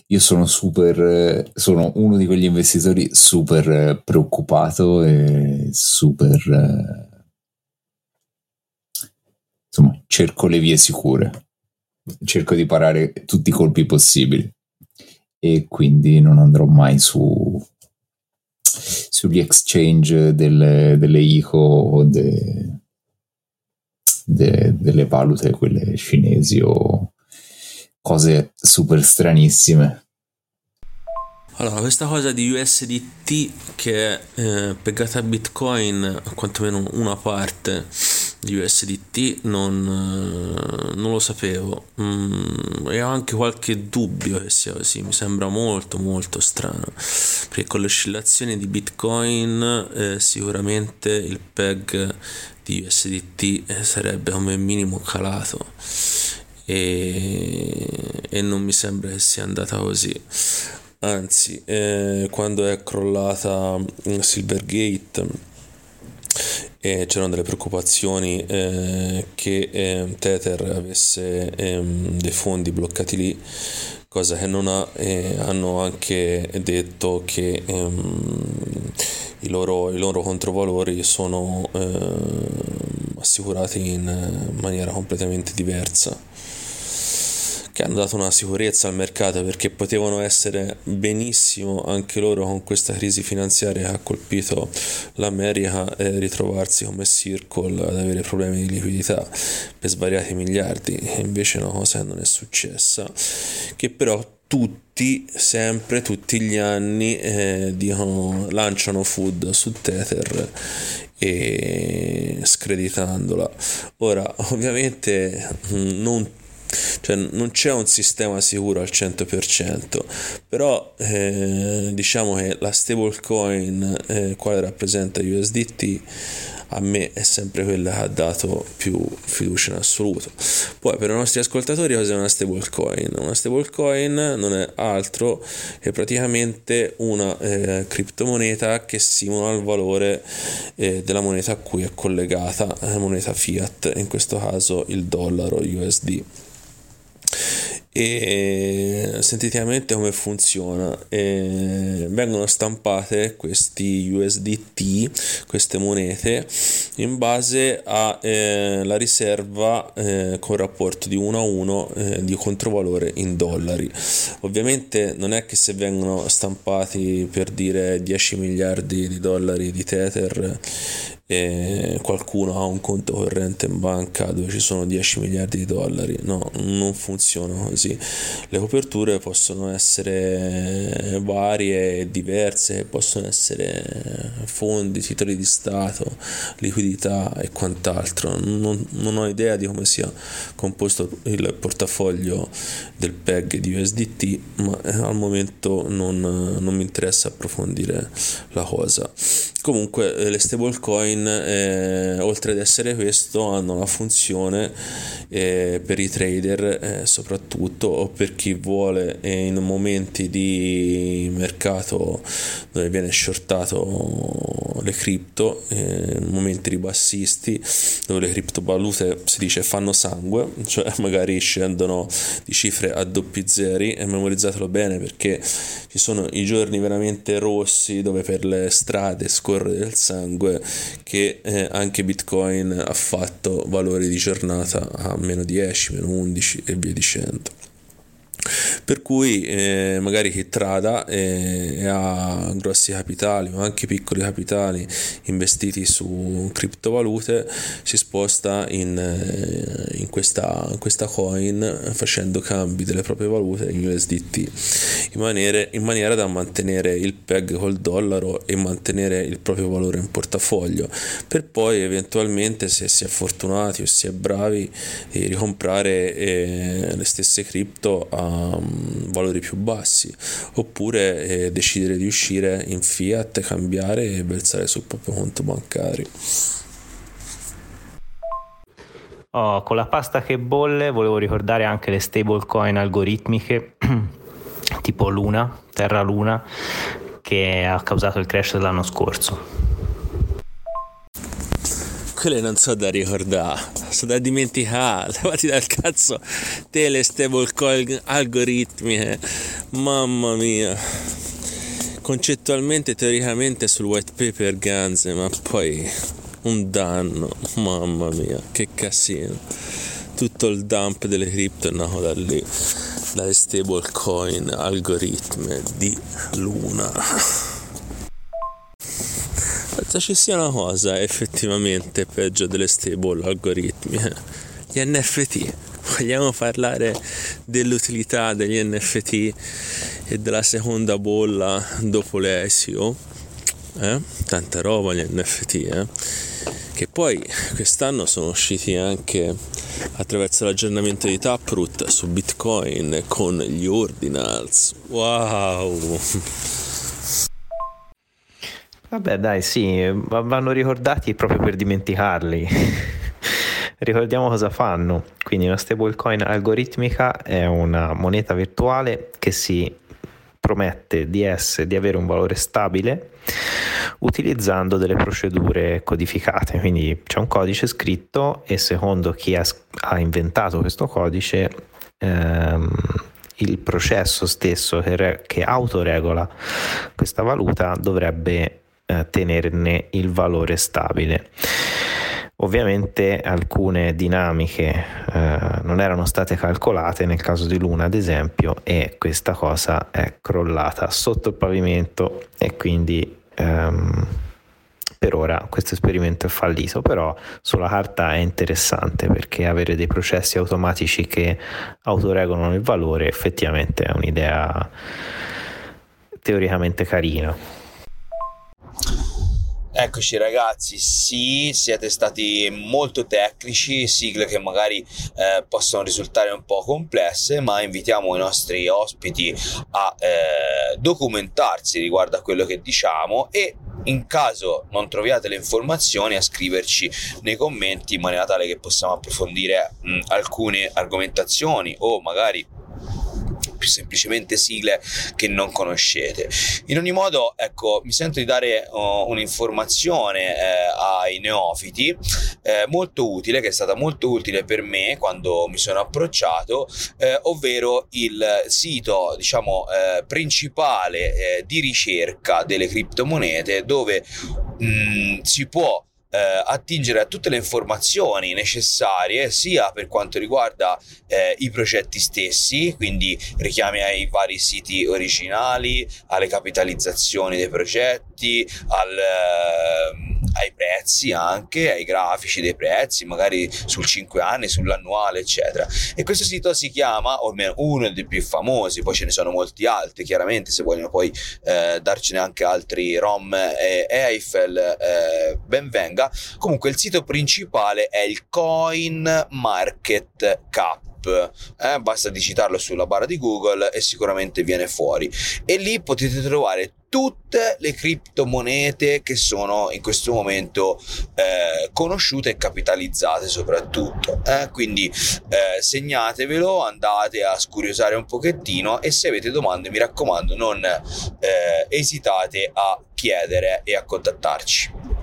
io sono super, sono uno di quegli investitori super preoccupato e super... Insomma, cerco le vie sicure, cerco di parare tutti i colpi possibili. E quindi non andrò mai su sugli exchange delle, delle ICO o de, de, delle valute, quelle cinesi o cose super stranissime. Allora, questa cosa di USDT che eh, pegata a Bitcoin, quantomeno una parte di USDT, non, eh, non lo sapevo. Mm, e ho anche qualche dubbio che sia così, mi sembra molto molto strano, perché con le oscillazioni di Bitcoin eh, sicuramente il PEG di USDT eh, sarebbe come minimo calato e, e non mi sembra che sia andata così. Anzi eh, quando è crollata mm, Silvergate eh, c'erano delle preoccupazioni eh, che eh, Tether avesse ehm, dei fondi bloccati lì cosa che non ha hanno anche detto che ehm, i, loro, i loro controvalori sono ehm, assicurati in maniera completamente diversa che hanno dato una sicurezza al mercato perché potevano essere benissimo anche loro con questa crisi finanziaria che ha colpito l'America eh, ritrovarsi come Circle ad avere problemi di liquidità per svariati miliardi e invece una cosa non è successa che però tutti, sempre, tutti gli anni eh, dicono, lanciano food su Tether e screditandola. Ora, ovviamente non cioè non c'è un sistema sicuro al 100%, però eh, diciamo che la stablecoin eh, quale rappresenta USDT a me è sempre quella che ha dato più fiducia in assoluto. Poi per i nostri ascoltatori cos'è una stablecoin? Una stablecoin non è altro che praticamente una eh, criptomoneta che simula il valore eh, della moneta a cui è collegata, la moneta fiat, in questo caso il dollaro USD e sinteticamente come funziona? E vengono stampate questi USDT queste monete in base alla eh, riserva eh, con rapporto di 1 a 1 eh, di controvalore in dollari. Ovviamente non è che se vengono stampati per dire 10 miliardi di dollari di tether e qualcuno ha un conto corrente in banca dove ci sono 10 miliardi di dollari. No, non funziona così. Le coperture possono essere varie e diverse, possono essere fondi, titoli di Stato, liquidità e quant'altro. Non, non ho idea di come sia composto il portafoglio del PEG di USDT, ma al momento non, non mi interessa approfondire la cosa. Comunque le stablecoin eh, oltre ad essere questo hanno la funzione eh, per i trader eh, soprattutto o per chi vuole eh, in momenti di mercato dove viene shortato le cripto in eh, momenti ribassisti dove le criptovalute si dice fanno sangue cioè magari scendono di cifre a doppi zeri e memorizzatelo bene perché ci sono i giorni veramente rossi dove per le strade scorre del sangue che eh, anche Bitcoin ha fatto valori di giornata a meno 10, meno 11 e via dicendo. Per cui eh, magari chi trada e, e, ha grossi capitali o anche piccoli capitali investiti su criptovalute si sposta in, eh, in, questa, in questa coin facendo cambi delle proprie valute in USDT in maniera, in maniera da mantenere il PEG col dollaro e mantenere il proprio valore in portafoglio per poi eventualmente se si è fortunati o si è bravi eh, ricomprare eh, le stesse cripto a valori più bassi oppure eh, decidere di uscire in fiat, cambiare e versare sul proprio conto bancario. Oh, con la pasta che bolle volevo ricordare anche le stablecoin algoritmiche tipo Luna, Terra Luna, che ha causato il crash dell'anno scorso quelle non so da ricordare, sono da dimenticare, levati dal cazzo te le stablecoin algoritmiche, mamma mia. Concettualmente, teoricamente sul white paper Ganze, ma poi un danno, mamma mia, che casino. Tutto il dump delle cripto è nato da lì, dalle stablecoin algoritme di Luna. Penso ci sia una cosa effettivamente peggio delle stable algoritmi. Gli NFT. Vogliamo parlare dell'utilità degli NFT e della seconda bolla dopo le ICO? Eh? Tanta roba gli NFT, eh? Che poi quest'anno sono usciti anche attraverso l'aggiornamento di Taproot su Bitcoin con gli ordinals. Wow! Vabbè, dai, sì, vanno ricordati proprio per dimenticarli. Ricordiamo cosa fanno. Quindi una stablecoin algoritmica è una moneta virtuale che si promette di, essere, di avere un valore stabile utilizzando delle procedure codificate. Quindi c'è un codice scritto e secondo chi ha, ha inventato questo codice ehm, il processo stesso che, re, che autoregola questa valuta dovrebbe eh, tenerne il valore stabile. Ovviamente alcune dinamiche eh, non erano state calcolate nel caso di Luna ad esempio e questa cosa è crollata sotto il pavimento e quindi ehm, per ora questo esperimento è fallito, però sulla carta è interessante perché avere dei processi automatici che autoregolano il valore effettivamente è un'idea teoricamente carina. Eccoci ragazzi, sì, siete stati molto tecnici, sigle che magari eh, possono risultare un po' complesse, ma invitiamo i nostri ospiti a eh, documentarsi riguardo a quello che diciamo e in caso non troviate le informazioni a scriverci nei commenti in maniera tale che possiamo approfondire mh, alcune argomentazioni o magari più semplicemente sigle che non conoscete. In ogni modo, ecco, mi sento di dare uh, un'informazione eh, ai neofiti eh, molto utile, che è stata molto utile per me quando mi sono approcciato, eh, ovvero il sito, diciamo, eh, principale eh, di ricerca delle criptomonete dove mh, mm, si può eh, attingere a tutte le informazioni necessarie sia per quanto riguarda eh, i progetti stessi, quindi richiami ai vari siti originali, alle capitalizzazioni dei progetti, al, eh, ai prezzi anche, ai grafici dei prezzi, magari sul 5 anni, sull'annuale, eccetera. E questo sito si chiama, o almeno uno dei più famosi, poi ce ne sono molti altri, chiaramente se vogliono poi eh, darcene anche altri ROM e Eiffel, eh, ben venga. Comunque il sito principale è il Coin Market Cap eh, basta digitarlo sulla barra di Google e sicuramente viene fuori. E lì potete trovare tutte le criptomonete che sono in questo momento eh, conosciute e capitalizzate soprattutto. Eh? Quindi eh, segnatevelo, andate a scuriosare un pochettino e se avete domande mi raccomando non eh, esitate a chiedere e a contattarci.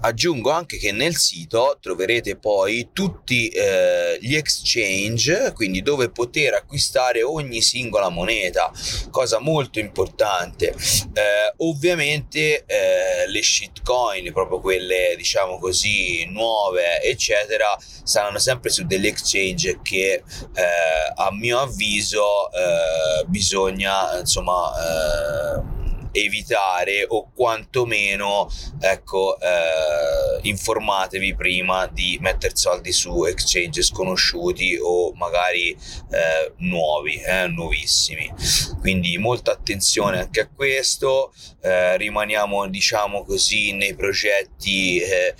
Aggiungo anche che nel sito troverete poi tutti eh, gli exchange, quindi dove poter acquistare ogni singola moneta, cosa molto importante. Eh, ovviamente eh, le shitcoin, proprio quelle diciamo così nuove, eccetera, saranno sempre su degli exchange che eh, a mio avviso eh, bisogna insomma eh, evitare o quantomeno ecco eh, informatevi prima di mettere soldi su exchange sconosciuti o magari eh, nuovi eh, nuovissimi. Quindi molta attenzione anche a questo eh, rimaniamo diciamo così nei progetti eh,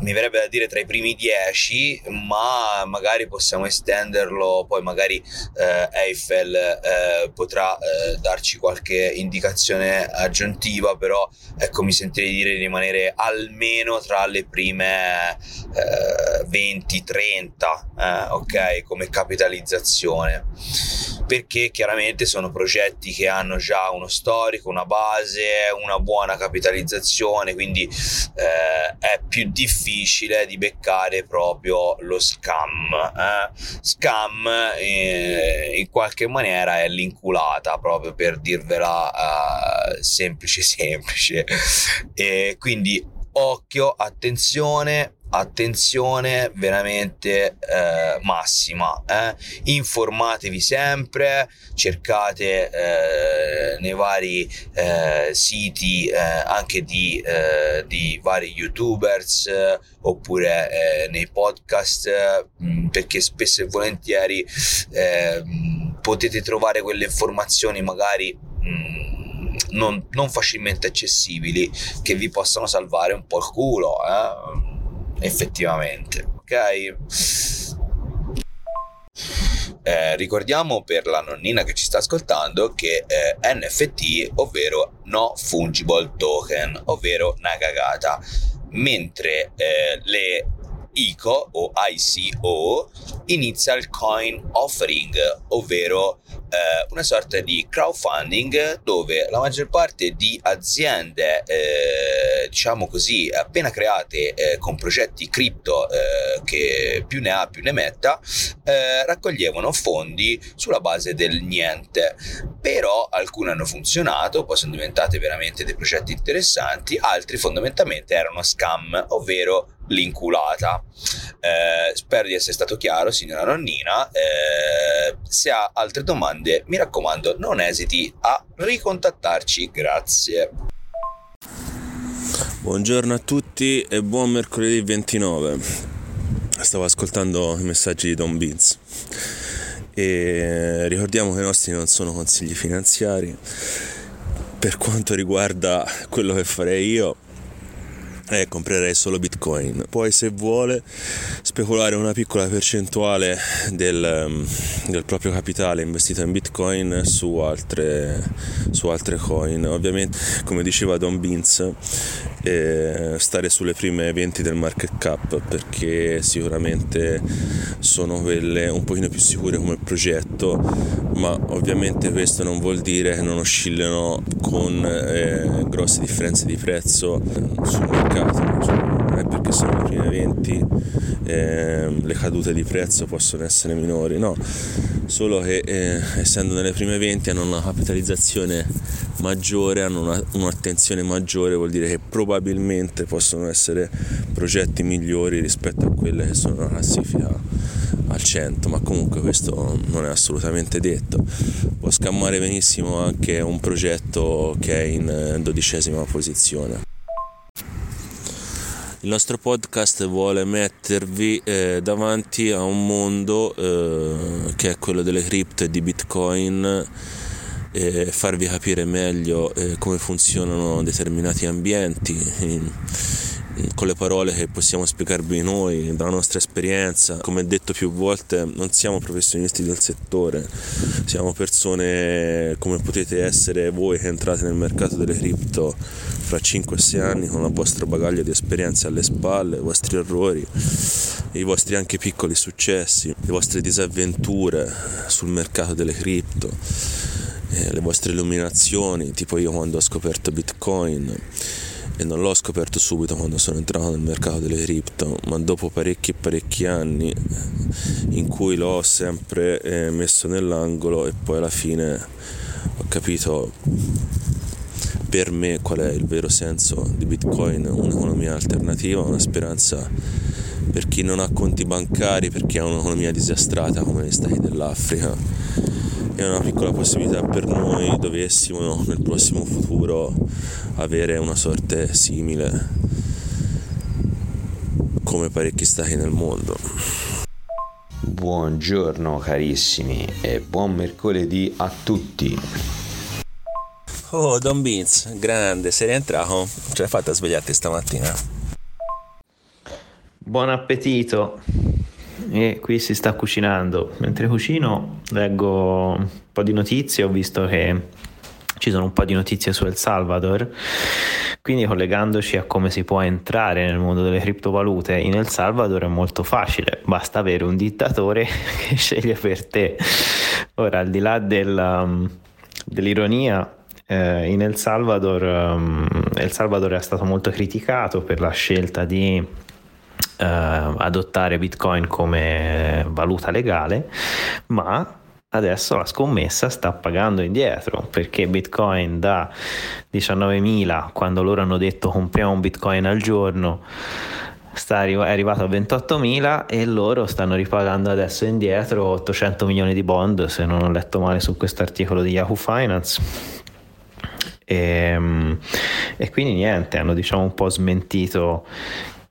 mi verrebbe da dire tra i primi dieci ma magari possiamo estenderlo poi magari eh, Eiffel potrà darci qualche indicazione aggiuntiva però ecco mi sentirei dire di rimanere almeno tra le prime 20-30 ok come capitalizzazione perché chiaramente sono progetti che hanno già uno storico, una base, una buona capitalizzazione, quindi eh, è più difficile di beccare proprio lo scam. Eh? Scam eh, in qualche maniera è l'inculata, proprio per dirvela eh, semplice semplice. E quindi occhio, attenzione, attenzione veramente eh, massima. Eh? Informatevi sempre, cercate eh, nei vari eh, siti eh, anche di, eh, di, vari youtubers oppure nei podcast mh, mm, perché spesso e volentieri mh, potete trovare quelle informazioni magari mh, mm, non, non, facilmente accessibili che vi possano salvare un po' il culo. Eh? effettivamente, ok? Eh, ricordiamo per la nonnina che ci sta ascoltando che eh, NFT, ovvero No Fungible Token, ovvero una cagata, mentre eh, le ICO o ICO inizia il coin offering, ovvero eh, una sorta di crowdfunding dove la maggior parte di aziende, eh, diciamo così, appena create eh, con progetti cripto eh, che più ne ha più ne metta, eh, raccoglievano fondi sulla base del niente. Però alcune hanno funzionato, poi sono diventate veramente dei progetti interessanti, altri fondamentalmente erano scam, ovvero l'inculata. Eh, spero di essere stato chiaro, signora nonnina. Eh, se ha altre domande, mi raccomando, non esiti a ricontattarci. Grazie. Buongiorno a tutti e buon mercoledì 29. Stavo ascoltando i messaggi di Don Beans e ricordiamo che i nostri non sono consigli finanziari. Per quanto riguarda quello che farei io, eh, comprerei solo bitcoin. Poi se vuole speculare una piccola percentuale del, mm, del proprio capitale investito in bitcoin su altre, su altre coin. Ovviamente come diceva Don Beans eh, stare sulle prime 20 del market cap perché sicuramente sono quelle un pochino più sicure come progetto ma ovviamente questo non vuol dire che non oscillino con eh, grosse differenze di prezzo sul mercato sono le prime 20 eh, le cadute di prezzo possono essere minori, no, solo che eh, essendo nelle prime 20 hanno una capitalizzazione maggiore, hanno una, un'attenzione maggiore, vuol dire che probabilmente possono essere progetti migliori rispetto a quelle che sono nella classifica al 100, ma comunque questo non è assolutamente detto. Può scammare benissimo anche un progetto che è in dodicesima posizione. Il nostro podcast vuole mettervi eh, davanti a un mondo eh, che è quello delle cripto e di Bitcoin e farvi capire meglio eh, come funzionano determinati ambienti con le parole che possiamo spiegarvi noi, dalla nostra esperienza. Come detto più volte, non siamo professionisti del settore, siamo persone come potete essere voi che entrate nel mercato delle cripto fra 5-6 anni con il vostro bagaglio di esperienze alle spalle, i vostri errori, i vostri anche piccoli successi, le vostre disavventure sul mercato delle cripto, eh, le vostre illuminazioni, tipo io quando ho scoperto Bitcoin e non l'ho scoperto subito quando sono entrato nel mercato delle cripto, ma dopo parecchi e parecchi anni in cui l'ho sempre eh, messo nell'angolo e poi alla fine ho capito per me qual è il vero senso di Bitcoin, un'economia alternativa, una speranza per chi non ha conti bancari, per chi ha un'economia disastrata come negli stati dell'Africa. È una piccola possibilità per noi dovessimo nel prossimo futuro avere una sorte simile come parecchi stati nel mondo. Buongiorno carissimi e buon mercoledì a tutti. Oh, Don Beans, grande, sei rientrato? Ce l'hai fatta a svegliarti stamattina? Buon appetito! E qui si sta cucinando. Mentre cucino leggo un po' di notizie, ho visto che ci sono un po' di notizie su El Salvador. Quindi collegandoci a come si può entrare nel mondo delle criptovalute in El Salvador è molto facile, basta avere un dittatore che sceglie per te. Ora, al di là del, um, dell'ironia, eh, in El Salvador, um, El Salvador è stato molto criticato per la scelta di eh, adottare Bitcoin come valuta legale, ma adesso la scommessa sta pagando indietro perché Bitcoin da 19.000 quando loro hanno detto compriamo un Bitcoin al giorno sta è arrivato a 28.000 e loro stanno ripagando adesso indietro 800 milioni di bond se non ho letto male su questo articolo di Yahoo Finance. E, ehm, e quindi niente, hanno diciamo un po' smentito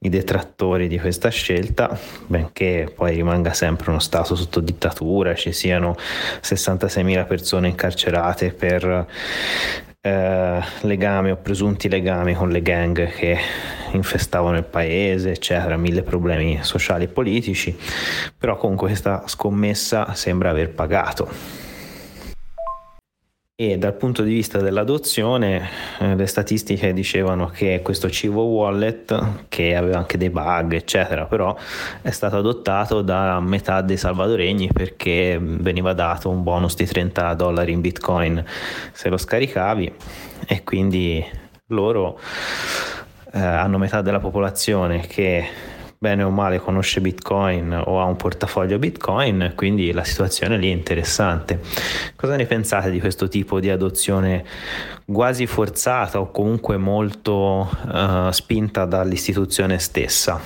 i detrattori di questa scelta, benché poi rimanga sempre uno Stato sotto dittatura, ci siano 66.000 persone incarcerate per eh, legami o presunti legami con le gang che infestavano il paese, eccetera, mille problemi sociali e politici, però comunque questa scommessa sembra aver pagato e dal punto di vista dell'adozione eh, le statistiche dicevano che questo Civo Wallet che aveva anche dei bug eccetera però è stato adottato da metà dei salvadoregni perché veniva dato un bonus di 30 dollari in bitcoin se lo scaricavi. E quindi loro eh, hanno metà della popolazione che bene o male conosce Bitcoin o ha un portafoglio Bitcoin, quindi la situazione lì è interessante. Cosa ne pensate di questo tipo di adozione quasi forzata o comunque molto uh, spinta dall'istituzione stessa?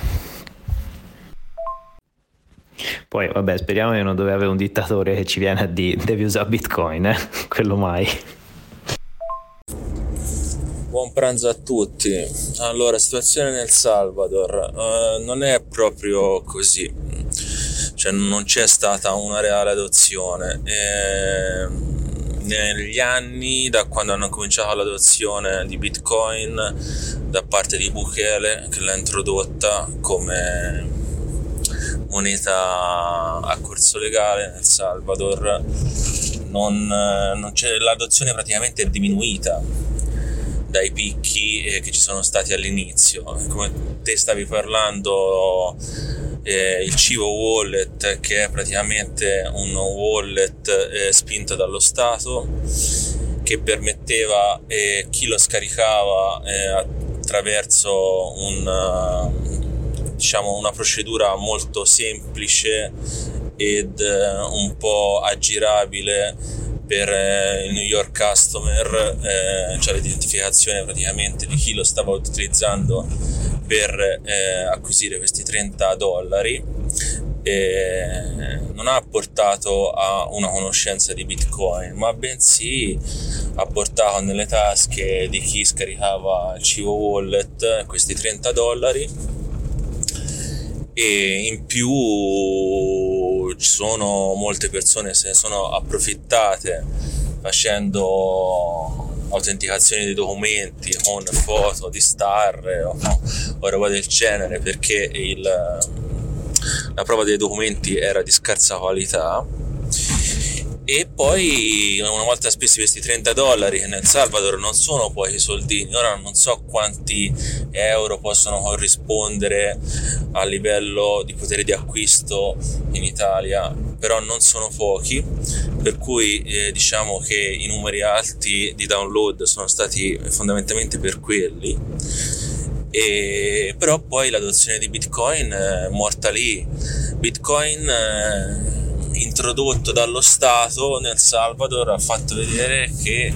Poi, vabbè, speriamo che non dove avere un dittatore che ci viene a dire devi usare Bitcoin, eh? quello mai. Buon pranzo a tutti. Allora, situazione nel Salvador uh, non è proprio così, cioè non c'è stata una reale adozione. E negli anni, da quando hanno cominciato l'adozione di Bitcoin da parte di Bukele, che l'ha introdotta come moneta a corso legale nel Salvador, non, non l'adozione praticamente è diminuita dai picchi eh, che ci sono stati all'inizio. Come te stavi parlando, eh, il Civo Wallet, che è praticamente un wallet eh, spinto dallo Stato, che permetteva eh, chi lo scaricava eh, attraverso un, diciamo, una procedura molto semplice ed eh, un po' aggirabile per eh, il New York Customer, eh, cioè l'identificazione praticamente di chi lo stava utilizzando per eh, acquisire questi 30 dollari. non ha portato a una conoscenza di Bitcoin, ma bensì ha portato nelle tasche di chi scaricava il Civo Wallet questi 30 dollari e in più ci sono molte persone che se ne sono approfittate facendo autenticazioni dei documenti con foto di star o, o roba del genere perché il, la prova dei documenti era di scarsa qualità e poi una volta spesi questi 30 dollari nel Salvador non sono poi soldini. Ora non so quanti euro possono corrispondere a livello di potere di acquisto in Italia però non sono pochi. Per cui eh, diciamo che i numeri alti di download sono stati fondamentalmente per quelli. E, però poi l'adozione di Bitcoin è morta lì. Bitcoin eh, introdotto dallo Stato nel Salvador ha fatto vedere che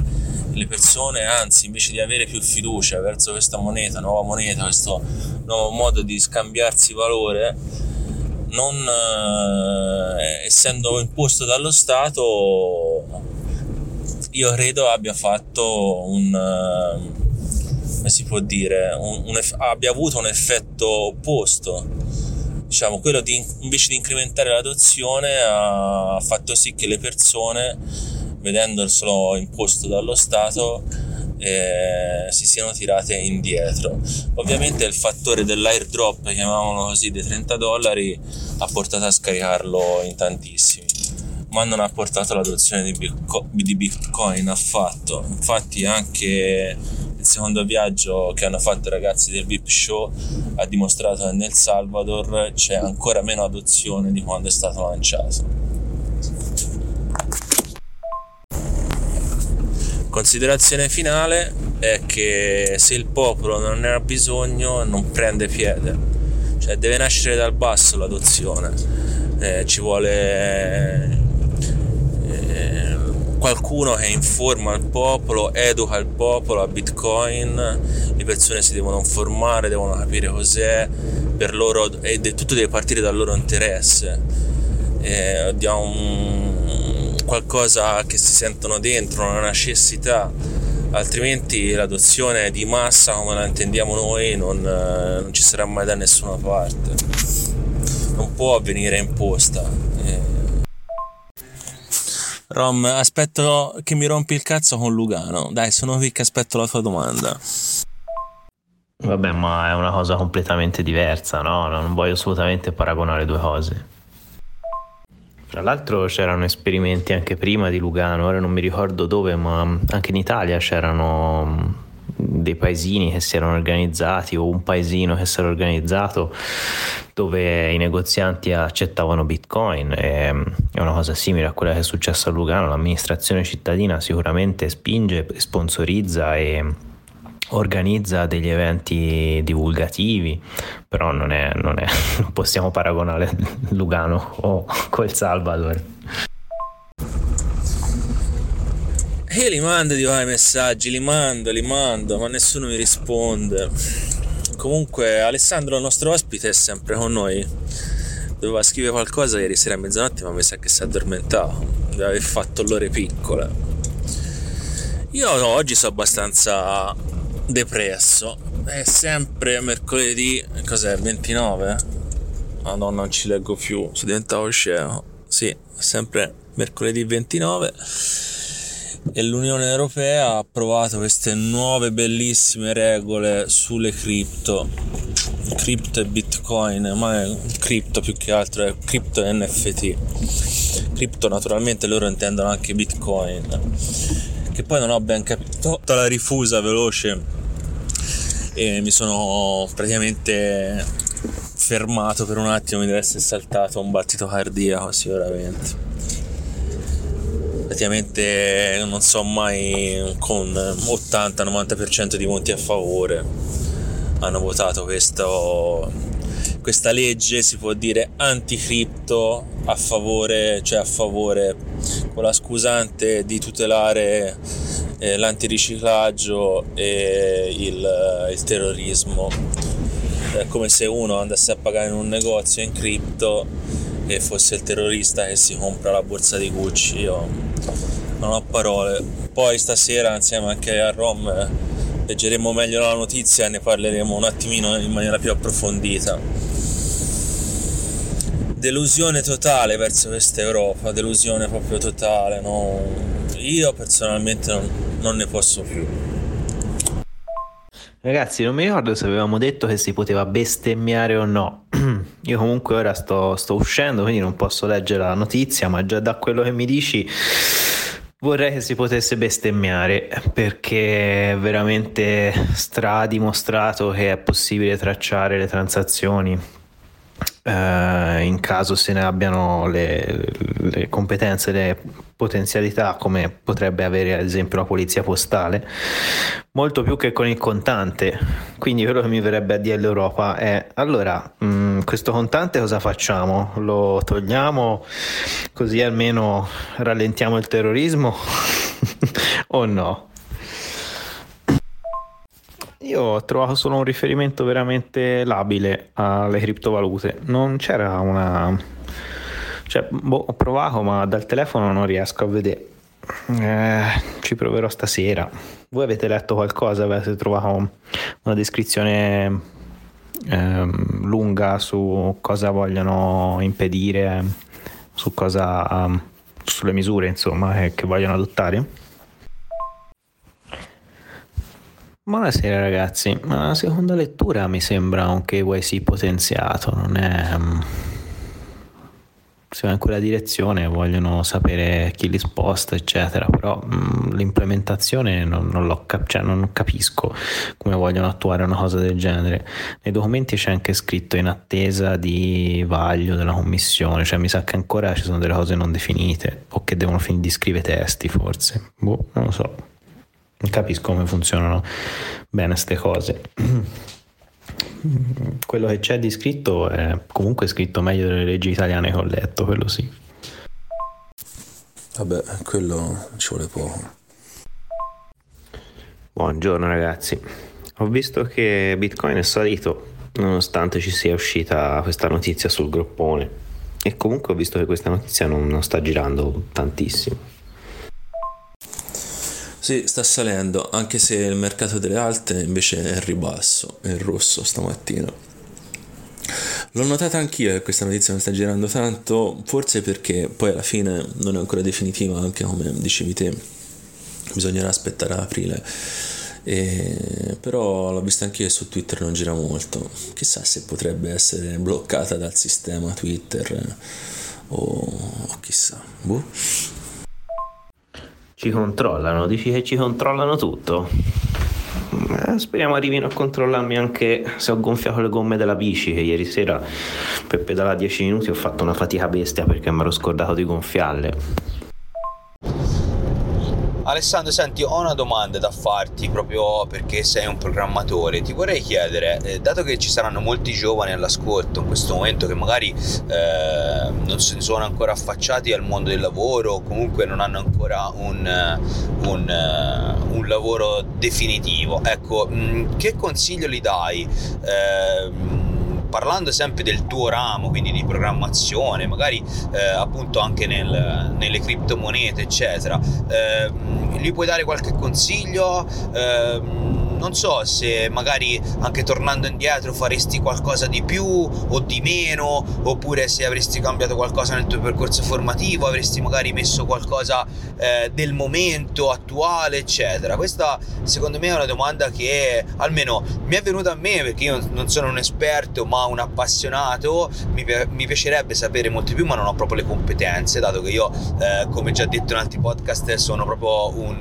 le persone, anzi, invece di avere più fiducia verso questa moneta, nuova moneta, questo nuovo modo di scambiarsi valore, non eh, essendo imposto dallo Stato, io credo abbia fatto un come si può dire, un, un abbia avuto un effetto opposto. Diciamo, quello di invece di incrementare l'adozione ha fatto sì che le persone, vedendoselo imposto dallo Stato, eh, si siano tirate indietro. Ovviamente il fattore dell'airdrop, chiamiamolo così, dei 30 dollari ha portato a scaricarlo in tantissimi, ma non ha portato l'adozione di, Bitco- di Bitcoin affatto. Infatti anche il secondo viaggio che hanno fatto i ragazzi del VIP Show ha dimostrato che nel Salvador c'è ancora meno adozione di quando è stato lanciato. Considerazione finale è che se il popolo non ne ha bisogno non prende piede, cioè deve nascere dal basso l'adozione, eh, ci vuole qualcuno che informa il popolo, educa il popolo a Bitcoin, le persone si devono informare, devono capire cos'è per loro e tutto deve partire dal loro interesse. Eh, diamo un, qualcosa che si sentono dentro, una necessità, altrimenti l'adozione di massa come la intendiamo noi non, non ci sarà mai da nessuna parte. Non può avvenire imposta. Rom, aspetto che mi rompi il cazzo con Lugano. Dai, sono qui che aspetto la tua domanda. Vabbè, ma è una cosa completamente diversa, no? Non voglio assolutamente paragonare due cose. Tra l'altro c'erano esperimenti anche prima di Lugano, ora non mi ricordo dove, ma anche in Italia c'erano dei paesini che si erano organizzati o un paesino che si era organizzato dove i negozianti accettavano bitcoin e, è una cosa simile a quella che è successa a Lugano. L'amministrazione cittadina sicuramente spinge, sponsorizza e organizza degli eventi divulgativi però non, è, non, è, non possiamo paragonare Lugano o quel Salvador E li mando di i messaggi, li mando, li mando, ma nessuno mi risponde. Comunque Alessandro, il nostro ospite, è sempre con noi. Doveva scrivere qualcosa ieri sera a mezzanotte, ma mi sa che si è addormentato. Deve aver fatto l'ore piccola. Io no, oggi sono abbastanza depresso. È sempre mercoledì, cos'è? 29? Madonna, non ci leggo più, sono diventato scemo. Sì, sempre mercoledì 29 e l'Unione Europea ha approvato queste nuove bellissime regole sulle cripto. Cripto e bitcoin ma è cripto più che altro è cripto e NFT cripto naturalmente loro intendono anche bitcoin che poi non ho ben capito. La rifusa veloce. E mi sono praticamente fermato per un attimo mi deve essere saltato un battito cardiaco sicuramente praticamente non so mai con 80-90% di voti a favore hanno votato questo, questa legge si può dire anticripto a favore cioè a favore con la scusante di tutelare eh, l'antiriciclaggio e il, il terrorismo. È come se uno andasse a pagare in un negozio in cripto e fosse il terrorista che si compra la borsa di Gucci io non ho parole. Poi stasera insieme anche a Rom leggeremo meglio la notizia e ne parleremo un attimino in maniera più approfondita. Delusione totale verso questa Europa, delusione proprio totale. No? Io personalmente non, non ne posso più. Ragazzi, non mi ricordo se avevamo detto che si poteva bestemmiare o no. Io comunque ora sto, sto uscendo, quindi non posso leggere la notizia, ma già da quello che mi dici Vorrei che si potesse bestemmiare perché è veramente stradimostrato che è possibile tracciare le transazioni eh, in caso se ne abbiano le, le competenze, le potenzialità come potrebbe avere ad esempio la polizia postale, molto più che con il contante. Quindi quello che mi verrebbe a dire l'Europa è allora mh, mm, questo contante cosa facciamo? Lo togliamo così almeno rallentiamo il terrorismo o no? Io ho trovato solo un riferimento veramente labile alle criptovalute. Non c'era una. Cioè, boh, ho provato, ma dal telefono non riesco a vedere. Eh, ci proverò stasera. Voi avete letto qualcosa? Avete trovato una descrizione ehm, lunga su cosa vogliono impedire, su cosa, sulle misure insomma che, che vogliono adottare? Buonasera ragazzi, ma la seconda lettura mi sembra un KYC potenziato, non è... Mm, se va in quella direzione vogliono sapere chi li sposta eccetera, però mh, mm, l'implementazione non, non, cap- cioè non capisco come vogliono attuare una cosa del genere. Nei documenti c'è anche scritto in attesa di vaglio della commissione, cioè mi sa che ancora ci sono delle cose non definite o che devono finire di scrivere testi forse, boh, non lo so capisco come funzionano bene queste cose. Quello che c'è di scritto è comunque scritto meglio delle leggi italiane che ho letto, quello sì. Vabbè, quello ci vuole poco. Buongiorno ragazzi. Ho visto che Bitcoin è salito nonostante ci sia uscita questa notizia sul groppone. E comunque ho visto che questa notizia non, non sta girando tantissimo. Sì, sta salendo, anche se il mercato delle alte invece è in ribasso, è in rosso stamattina. L'ho notata anch'io che questa notizia non sta girando tanto, forse perché poi alla fine non è ancora definitiva, anche come dicevi te, bisognerà aspettare aprile. E, però l'ho vista anch'io su Twitter non gira molto. Chissà se potrebbe essere bloccata dal sistema Twitter o, o chissà. Boh. Ci controllano, dici che ci controllano tutto? Eh, speriamo arrivino a controllarmi anche se ho gonfiato le gomme della bici, che ieri sera per pedalare 10 minuti ho fatto una fatica bestia perché mi ero scordato di gonfiarle. Alessandro, senti, ho una domanda da farti proprio perché sei un programmatore. Ti vorrei chiedere, eh, dato che ci saranno molti giovani all'ascolto in questo momento che magari eh, non si sono ancora affacciati al mondo del lavoro o comunque non hanno ancora un, un, uh, un lavoro definitivo, ecco, mh, mm, che consiglio gli dai? Eh, parlando sempre del tuo ramo, quindi di programmazione, magari eh, appunto anche nel, nelle criptomonete, eccetera, eh, gli puoi dare qualche consiglio? Eh, non so se magari anche tornando indietro faresti qualcosa di più o di meno, oppure se avresti cambiato qualcosa nel tuo percorso formativo, avresti magari messo qualcosa eh, del momento attuale, eccetera. Questa secondo me è una domanda che almeno mi è venuta a me perché io non sono un esperto ma un appassionato, mi, mi piacerebbe sapere molto più ma non ho proprio le competenze, dato che io eh, come già detto in altri podcast sono proprio un,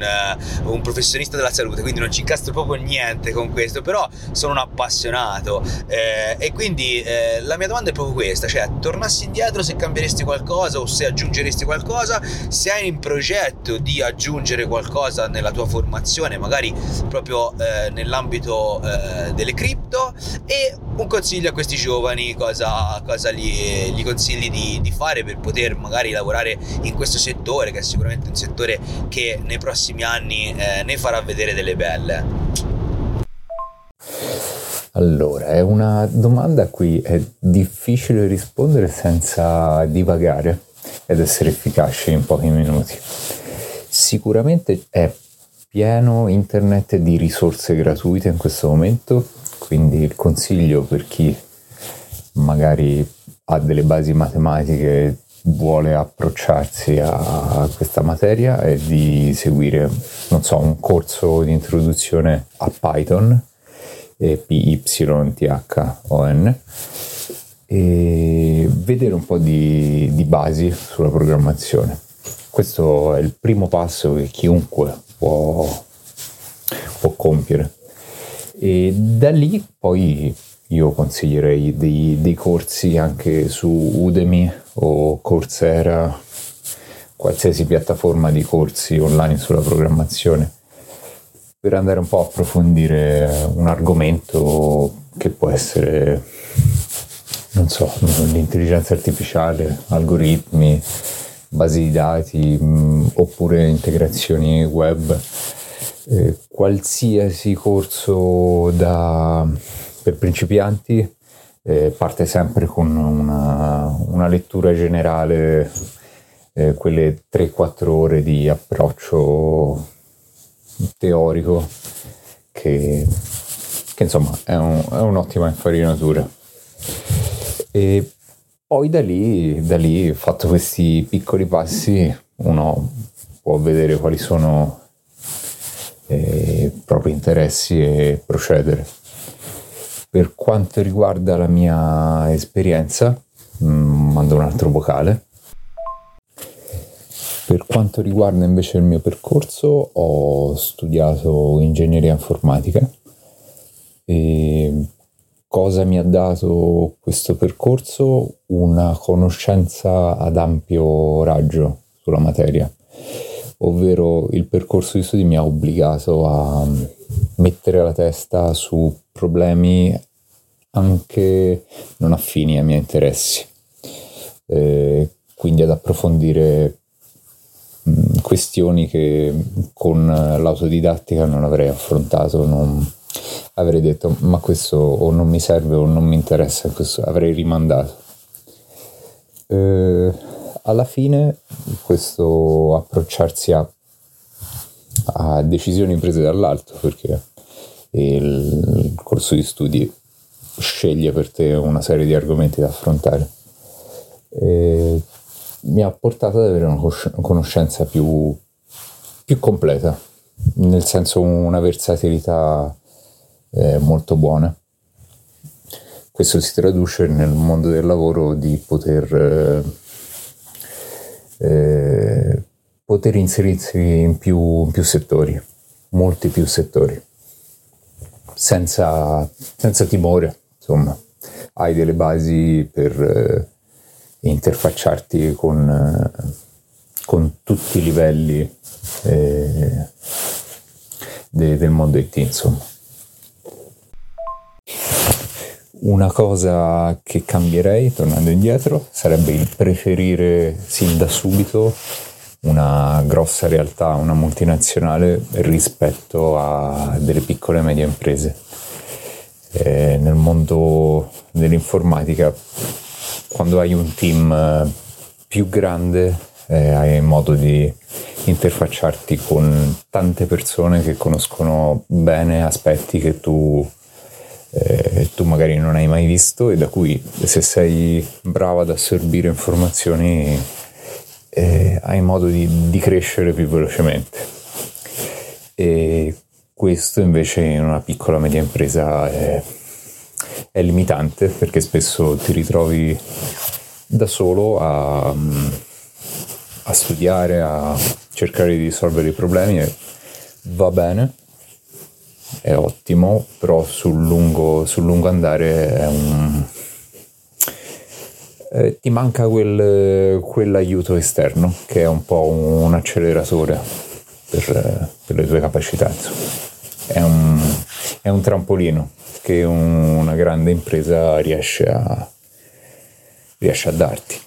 uh, un professionista della salute, quindi non ci incastro proprio niente niente con questo, però sono un appassionato eh, e quindi eh, la mia domanda è proprio questa, cioè tornassi indietro se cambieresti qualcosa o se aggiungeresti qualcosa, se hai in progetto di aggiungere qualcosa nella tua formazione, magari proprio eh, nell'ambito eh, delle cripto e un consiglio a questi giovani, cosa, cosa gli, gli, consigli di, di fare per poter magari lavorare in questo settore che è sicuramente un settore che nei prossimi anni eh, ne farà vedere delle belle. Allora, è una domanda a cui è difficile rispondere senza divagare ed essere efficaci in pochi minuti. Sicuramente è pieno internet di risorse gratuite in questo momento, quindi il consiglio per chi magari ha delle basi matematiche vuole approcciarsi a questa materia è di seguire, non so, un corso di introduzione a Python PYTHON e vedere un po' di, di basi sulla programmazione. Questo è il primo passo che chiunque può, può compiere. E da lì poi io consiglierei dei, dei corsi anche su Udemy o Coursera, qualsiasi piattaforma di corsi online sulla programmazione, per andare un po' a approfondire un argomento che può essere, non so, l'intelligenza artificiale, algoritmi, basi di dati oppure integrazioni web. Eh, qualsiasi corso da per principianti eh, parte sempre con una, una lettura generale, eh, quelle 3-4 ore di approccio teorico che, che insomma è, un, è, un'ottima infarinatura. E poi da lì, da lì, fatto questi piccoli passi, uno può vedere quali sono eh, i propri interessi e procedere. Per quanto riguarda la mia esperienza, mm, mando un altro vocale. Per quanto riguarda invece il mio percorso, ho studiato ingegneria informatica. E cosa mi ha dato questo percorso? Una conoscenza ad ampio raggio sulla materia, ovvero il percorso di studi mi ha obbligato a mettere la testa su problemi anche non affini ai miei interessi, eh, quindi ad approfondire questioni che con l'autodidattica non avrei affrontato, non avrei detto ma questo o non mi serve o non mi interessa, questo avrei rimandato. Eh, alla fine questo approcciarsi a, a decisioni prese dall'alto perché il corso di studi sceglie per te una serie di argomenti da affrontare. E mi ha portato ad avere una conoscenza più, più completa, nel senso una versatilità eh, molto buona. Questo si traduce nel mondo del lavoro di poter, eh, eh, poter inserirsi in più, in più settori, molti più settori senza, senza timore, insomma, hai delle basi per interfacciarti con, eh, con, tutti i livelli eh, de, del mondo IT, insomma. Una cosa che cambierei, tornando indietro, sarebbe il preferire sin da subito una grossa realtà, una multinazionale rispetto a delle piccole e medie imprese. Eh, nel mondo dell'informatica, quando hai un team eh, più grande, eh, hai modo di interfacciarti con tante persone che conoscono bene aspetti che tu, eh, tu magari non hai mai visto e da cui se sei bravo ad assorbire informazioni eh, hai modo di, di, crescere più velocemente. E questo invece in una piccola media impresa è, è limitante perché spesso ti ritrovi da solo a, a studiare, a cercare di risolvere i problemi e va bene, è ottimo, però sul lungo, sul lungo andare è un, eh, ti manca quel, quell'aiuto esterno che è un po' un acceleratore per, per le tue capacità. È un, è un, trampolino che una grande impresa riesce a, riesce a darti.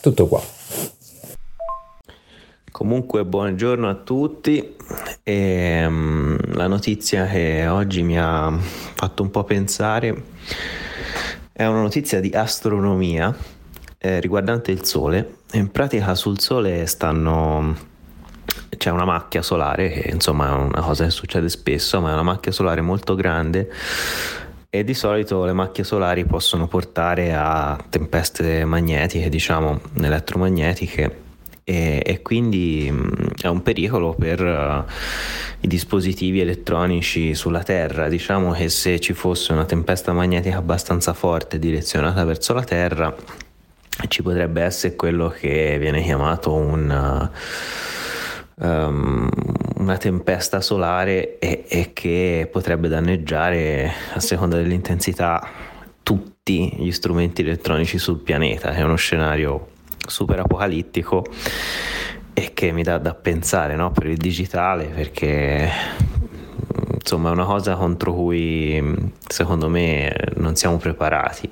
Tutto qua. Comunque buongiorno a tutti e, um, la notizia che oggi mi ha fatto un po' pensare è una notizia di astronomia eh, riguardante il Sole. In pratica sul Sole stanno c'è una macchia solare, che insomma è una cosa che succede spesso, ma è una macchia solare molto grande e di solito le macchie solari possono portare a tempeste magnetiche, diciamo elettromagnetiche e, e quindi è un pericolo per uh, i dispositivi elettronici sulla Terra. Diciamo che se ci fosse una tempesta magnetica abbastanza forte direzionata verso la Terra, ci potrebbe essere quello che viene chiamato un... Uh, um, una tempesta solare e, e che potrebbe danneggiare a seconda dell'intensità tutti gli strumenti elettronici sul pianeta. È uno scenario super apocalittico e che mi dà da pensare no? per il digitale perché insomma è una cosa contro cui secondo me non siamo preparati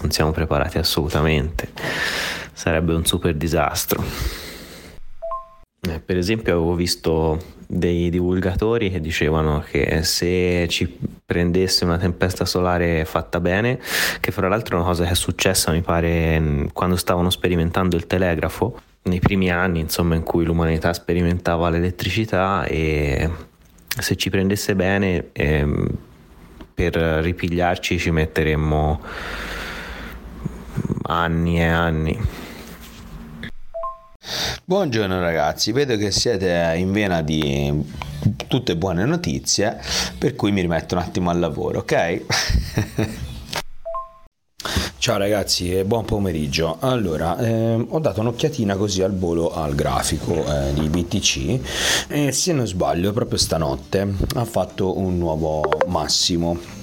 non siamo preparati assolutamente sarebbe un super disastro per esempio avevo visto dei divulgatori che dicevano che se ci prendesse una tempesta solare fatta bene, che fra l'altro è una cosa che è successa mi pare quando stavano sperimentando il telegrafo, nei primi anni insomma in cui l'umanità sperimentava l'elettricità e se ci prendesse bene eh, per ripigliarci ci metteremmo anni e anni Buongiorno ragazzi, vedo che siete in vena di tutte buone notizie, per cui mi rimetto un attimo al lavoro, ok? Ciao ragazzi e buon pomeriggio. Allora, eh, ho dato un'occhiatina così al volo al grafico eh, di BTC e se non sbaglio proprio stanotte ha fatto un nuovo massimo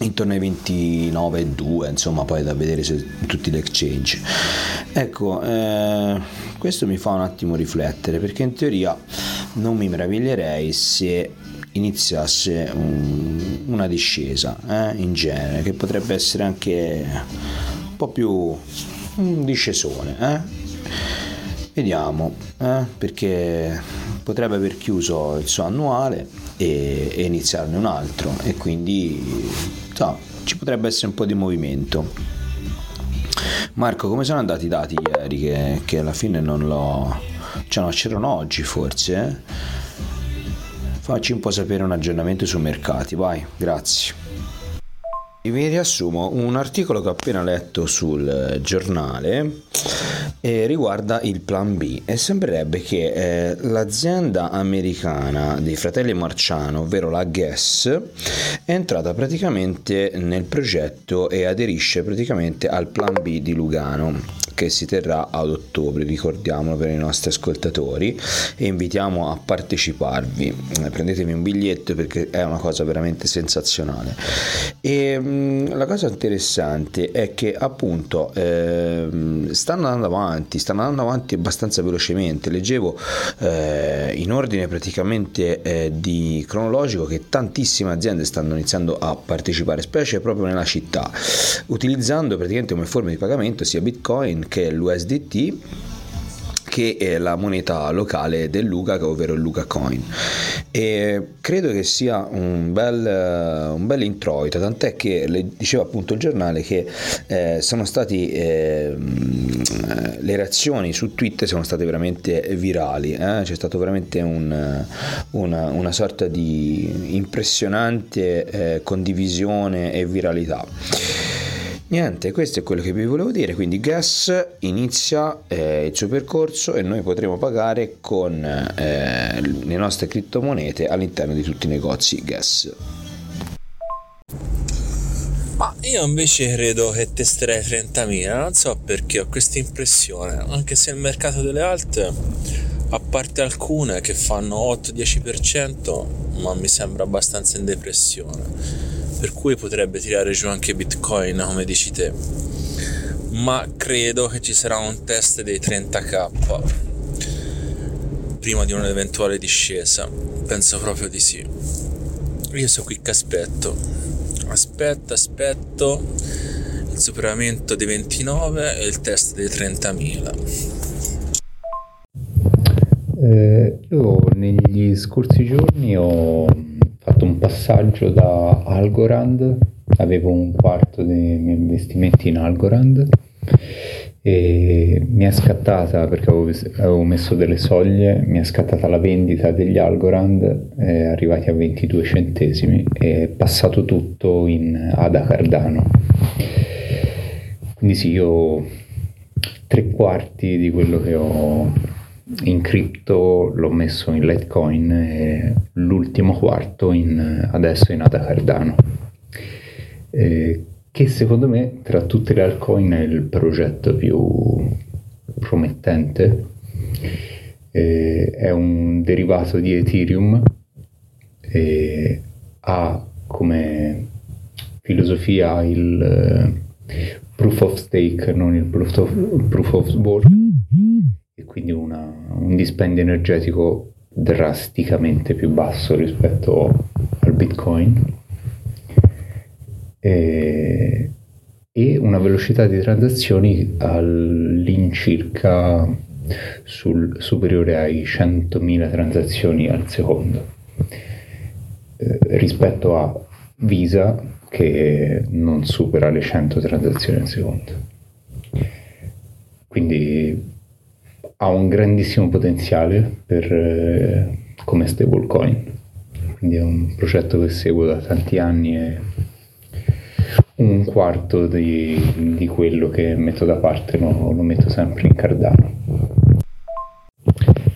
intorno ai 29,2 insomma poi da vedere su tutti gli exchange ecco eh, questo mi fa un attimo riflettere perché in teoria non mi meraviglierei se iniziasse un, una discesa eh, in genere che potrebbe essere anche un po' più un discesone eh? vediamo eh, perché potrebbe aver chiuso il suo annuale e, e iniziarne un altro e quindi so, ci potrebbe essere un po' di movimento. Marco come sono andati i dati ieri che, che alla fine non l'ho cioè no c'erano oggi forse eh? facci un po' sapere un aggiornamento sui mercati vai grazie. Vi riassumo un articolo che ho appena letto sul giornale e riguarda il plan B. E sembrerebbe che eh, l'azienda americana dei fratelli Marciano, ovvero la Guess, è entrata praticamente nel progetto e aderisce praticamente al plan B di Lugano che si terrà ad ottobre, ricordiamolo per i nostri ascoltatori e invitiamo a parteciparvi. Eh, prendetevi un biglietto perché è una cosa veramente sensazionale. E mm, la cosa interessante è che appunto eh, stanno andando avanti, stanno andando avanti abbastanza velocemente. Leggevo eh, in ordine praticamente eh, di cronologico che tantissime aziende stanno iniziando a partecipare, specie proprio nella città, utilizzando praticamente come forma di pagamento sia Bitcoin che è l'USDT che è la moneta locale del Luca, ovvero il Luca Coin. E credo che sia un bel, un bel introito, tant'è che diceva appunto il giornale che eh, sono stati eh, le reazioni su Twitter sono state veramente virali, eh? c'è stata veramente un, una, una, sorta di impressionante eh, condivisione e viralità. Niente, questo è quello che vi volevo dire, quindi Gas inizia eh, il suo percorso e noi potremo pagare con eh, le nostre criptomonete all'interno di tutti i negozi Gas. Ma io invece credo che testerei 30.000, non so perché ho questa impressione, anche se il mercato delle alt, a parte alcune che fanno 8-10%, ma mi sembra abbastanza in depressione per cui potrebbe tirare giù anche Bitcoin come dici te. Ma credo che ci sarà un test dei 30k prima di un'eventuale discesa. Penso proprio di sì. Io sono qui che aspetto. Aspetto aspetto il superamento dei 29 e il test dei 30.000 eh, io negli scorsi giorni ho fatto un passaggio da Algorand, avevo un quarto dei miei investimenti in Algorand e mi è scattata perché avevo, avevo messo delle soglie, mi è scattata la vendita degli Algorand, eh, arrivati a 22 centesimi e è passato tutto in Ada Cardano. Quindi sì, io tre quarti di quello che ho in cripto l'ho messo in Litecoin e l'ultimo quarto in, adesso in Ada Cardano eh, che secondo me tra tutte le altcoin è il progetto più promettente. Eh, è un derivato di Ethereum e ha come filosofia il eh, proof of stake, non il proof of, proof of work, e quindi una, un dispendio energetico drasticamente più basso rispetto al Bitcoin. E, e una velocità di transazioni all'incirca sul, superiore ai 100.000 transazioni al secondo eh, rispetto a Visa che non supera le 100 transazioni al secondo. Quindi ha un grandissimo potenziale per, eh, come stablecoin quindi è un progetto che seguo da tanti anni e un quarto di, di quello che metto da parte lo, lo metto sempre in Cardano.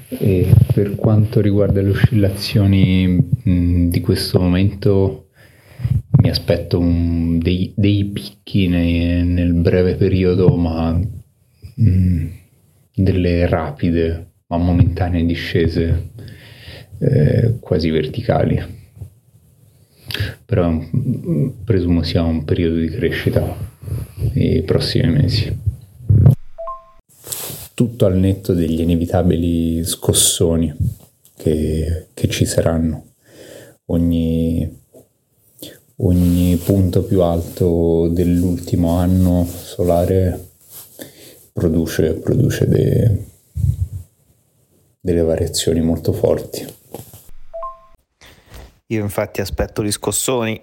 E per quanto riguarda le oscillazioni mh, di questo momento, mi aspetto un, dei, dei, picchi nei, nel breve periodo, ma mh, delle rapide ma momentanee discese eh, quasi verticali però presumo sia un periodo di crescita nei prossimi mesi. Tutto al netto degli inevitabili scossoni che, che ci saranno. Ogni, ogni punto più alto dell'ultimo anno solare produce, produce de, delle variazioni molto forti. Io infatti aspetto gli scossoni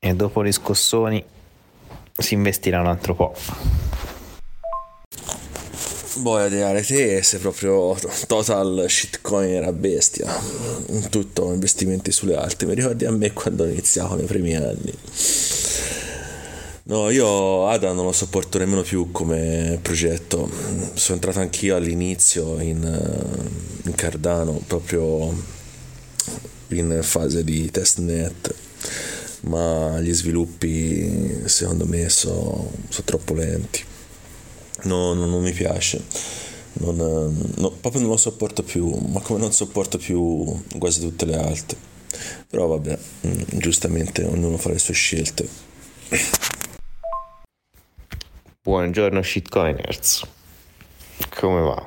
e dopo gli scossoni si investirà un altro po'. Boh, Adriane, te sei proprio total shitcoin era bestia. Tutto investimenti sulle alte. Mi ricordi a me quando iniziavo nei primi anni. No, io Ada non lo sopporto nemmeno più come progetto. Sono entrato anch'io all'inizio in, in Cardano, proprio in fase di testnet ma gli sviluppi secondo me sono so troppo lenti. No, no, non mi piace. Non, no, proprio non lo sopporto più ma come non sopporto più quasi tutte le altre. Però vabbè mm, giustamente ognuno fa le sue scelte buongiorno shitcoiners come va?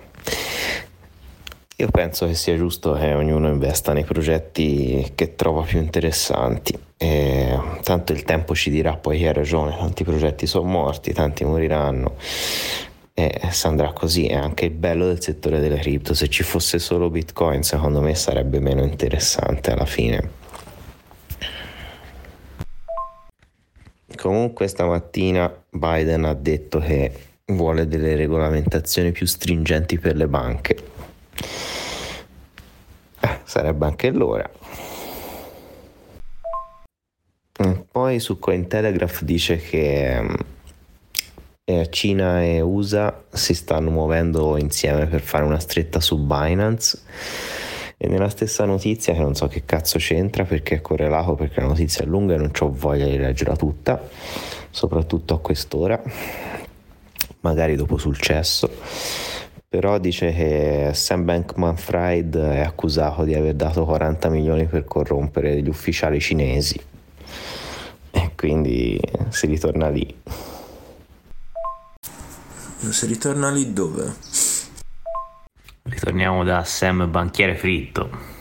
Io penso che sia giusto che ognuno investa nei progetti che trova più interessanti. E tanto il tempo ci dirà poi chi ha ragione, tanti progetti sono morti, tanti moriranno. E se andrà così è anche il bello del settore delle cripto. Se ci fosse solo Bitcoin, secondo me sarebbe meno interessante alla fine. Comunque stamattina Biden ha detto che vuole delle regolamentazioni più stringenti per le banche eh, sarebbe anche l'ora. Poi su Cointelegraph dice che eh, Cina e USA si stanno muovendo insieme per fare una stretta su Binance e nella stessa notizia che non so che cazzo c'entra perché è correlato perché la notizia è lunga e non ho voglia di leggerla tutta soprattutto a quest'ora magari dopo sul cesso però dice che Sam Bankman-Fried è accusato di aver dato 40 milioni per corrompere gli ufficiali cinesi e quindi si ritorna lì. Si ritorna lì dove? Ritorniamo da Sam Banchiere Fritto.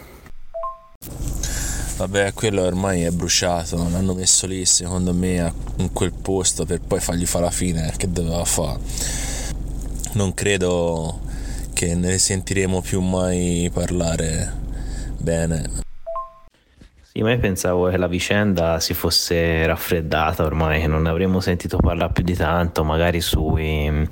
Vabbè, quello ormai è bruciato, l'hanno messo lì secondo me in quel posto per poi fargli fare la fine che doveva fare non credo che ne sentiremo più mai parlare bene. Io pensavo che la vicenda si fosse raffreddata ormai, che non avremmo sentito parlare più di tanto, magari sui mm,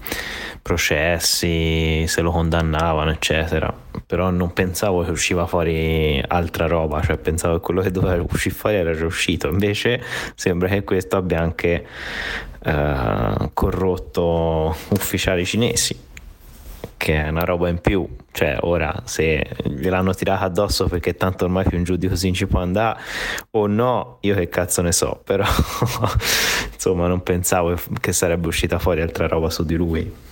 processi, se lo condannavano, eccetera. Però non pensavo che usciva fuori altra roba, cioè pensavo che quello che doveva uscire fuori era già uscito. Invece sembra che questo abbia anche eh, corrotto ufficiali cinesi che è una roba in più. Cioè, ora se gliel'hanno tirata addosso perché tanto ormai più in giù così non ci può andare, o no, io che cazzo ne so, però insomma non pensavo che sarebbe uscita fuori altra roba su di lui.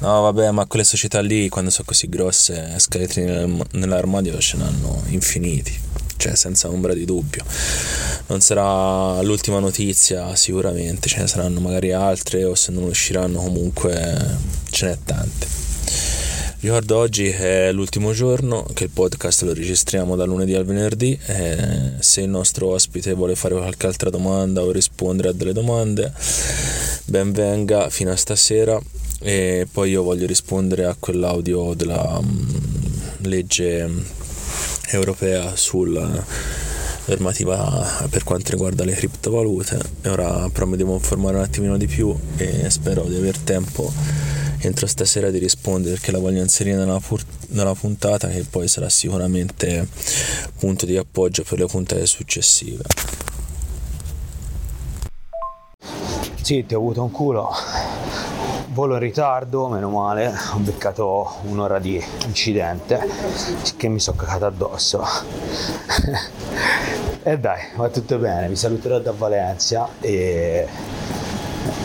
No, vabbè, ma quelle società lì, quando sono così grosse, scheletri nell'armadio ce n'hanno infiniti, cioè senza ombra di dubbio. Non sarà l'ultima notizia, sicuramente, ce ne saranno magari altre, o se non usciranno comunque ce n'è tante. Ricordo oggi è l'ultimo giorno che il podcast lo registriamo da lunedì al venerdì. Se il nostro ospite vuole fare qualche altra domanda o rispondere a delle domande, ben venga fino a stasera. E poi io voglio rispondere a quell'audio della um, legge europea sulla normativa per quanto riguarda le criptovalute. E ora però mi devo informare un attimino di più e spero di aver tempo entro stasera di rispondere perché la voglio inserire nella, pur- nella puntata che poi sarà sicuramente punto di appoggio per le puntate successive. Sì, ti ho avuto un culo. Volo in ritardo, meno male, ho beccato un'ora di incidente che mi sono cacato addosso. e dai, va tutto bene, vi saluterò da Valencia e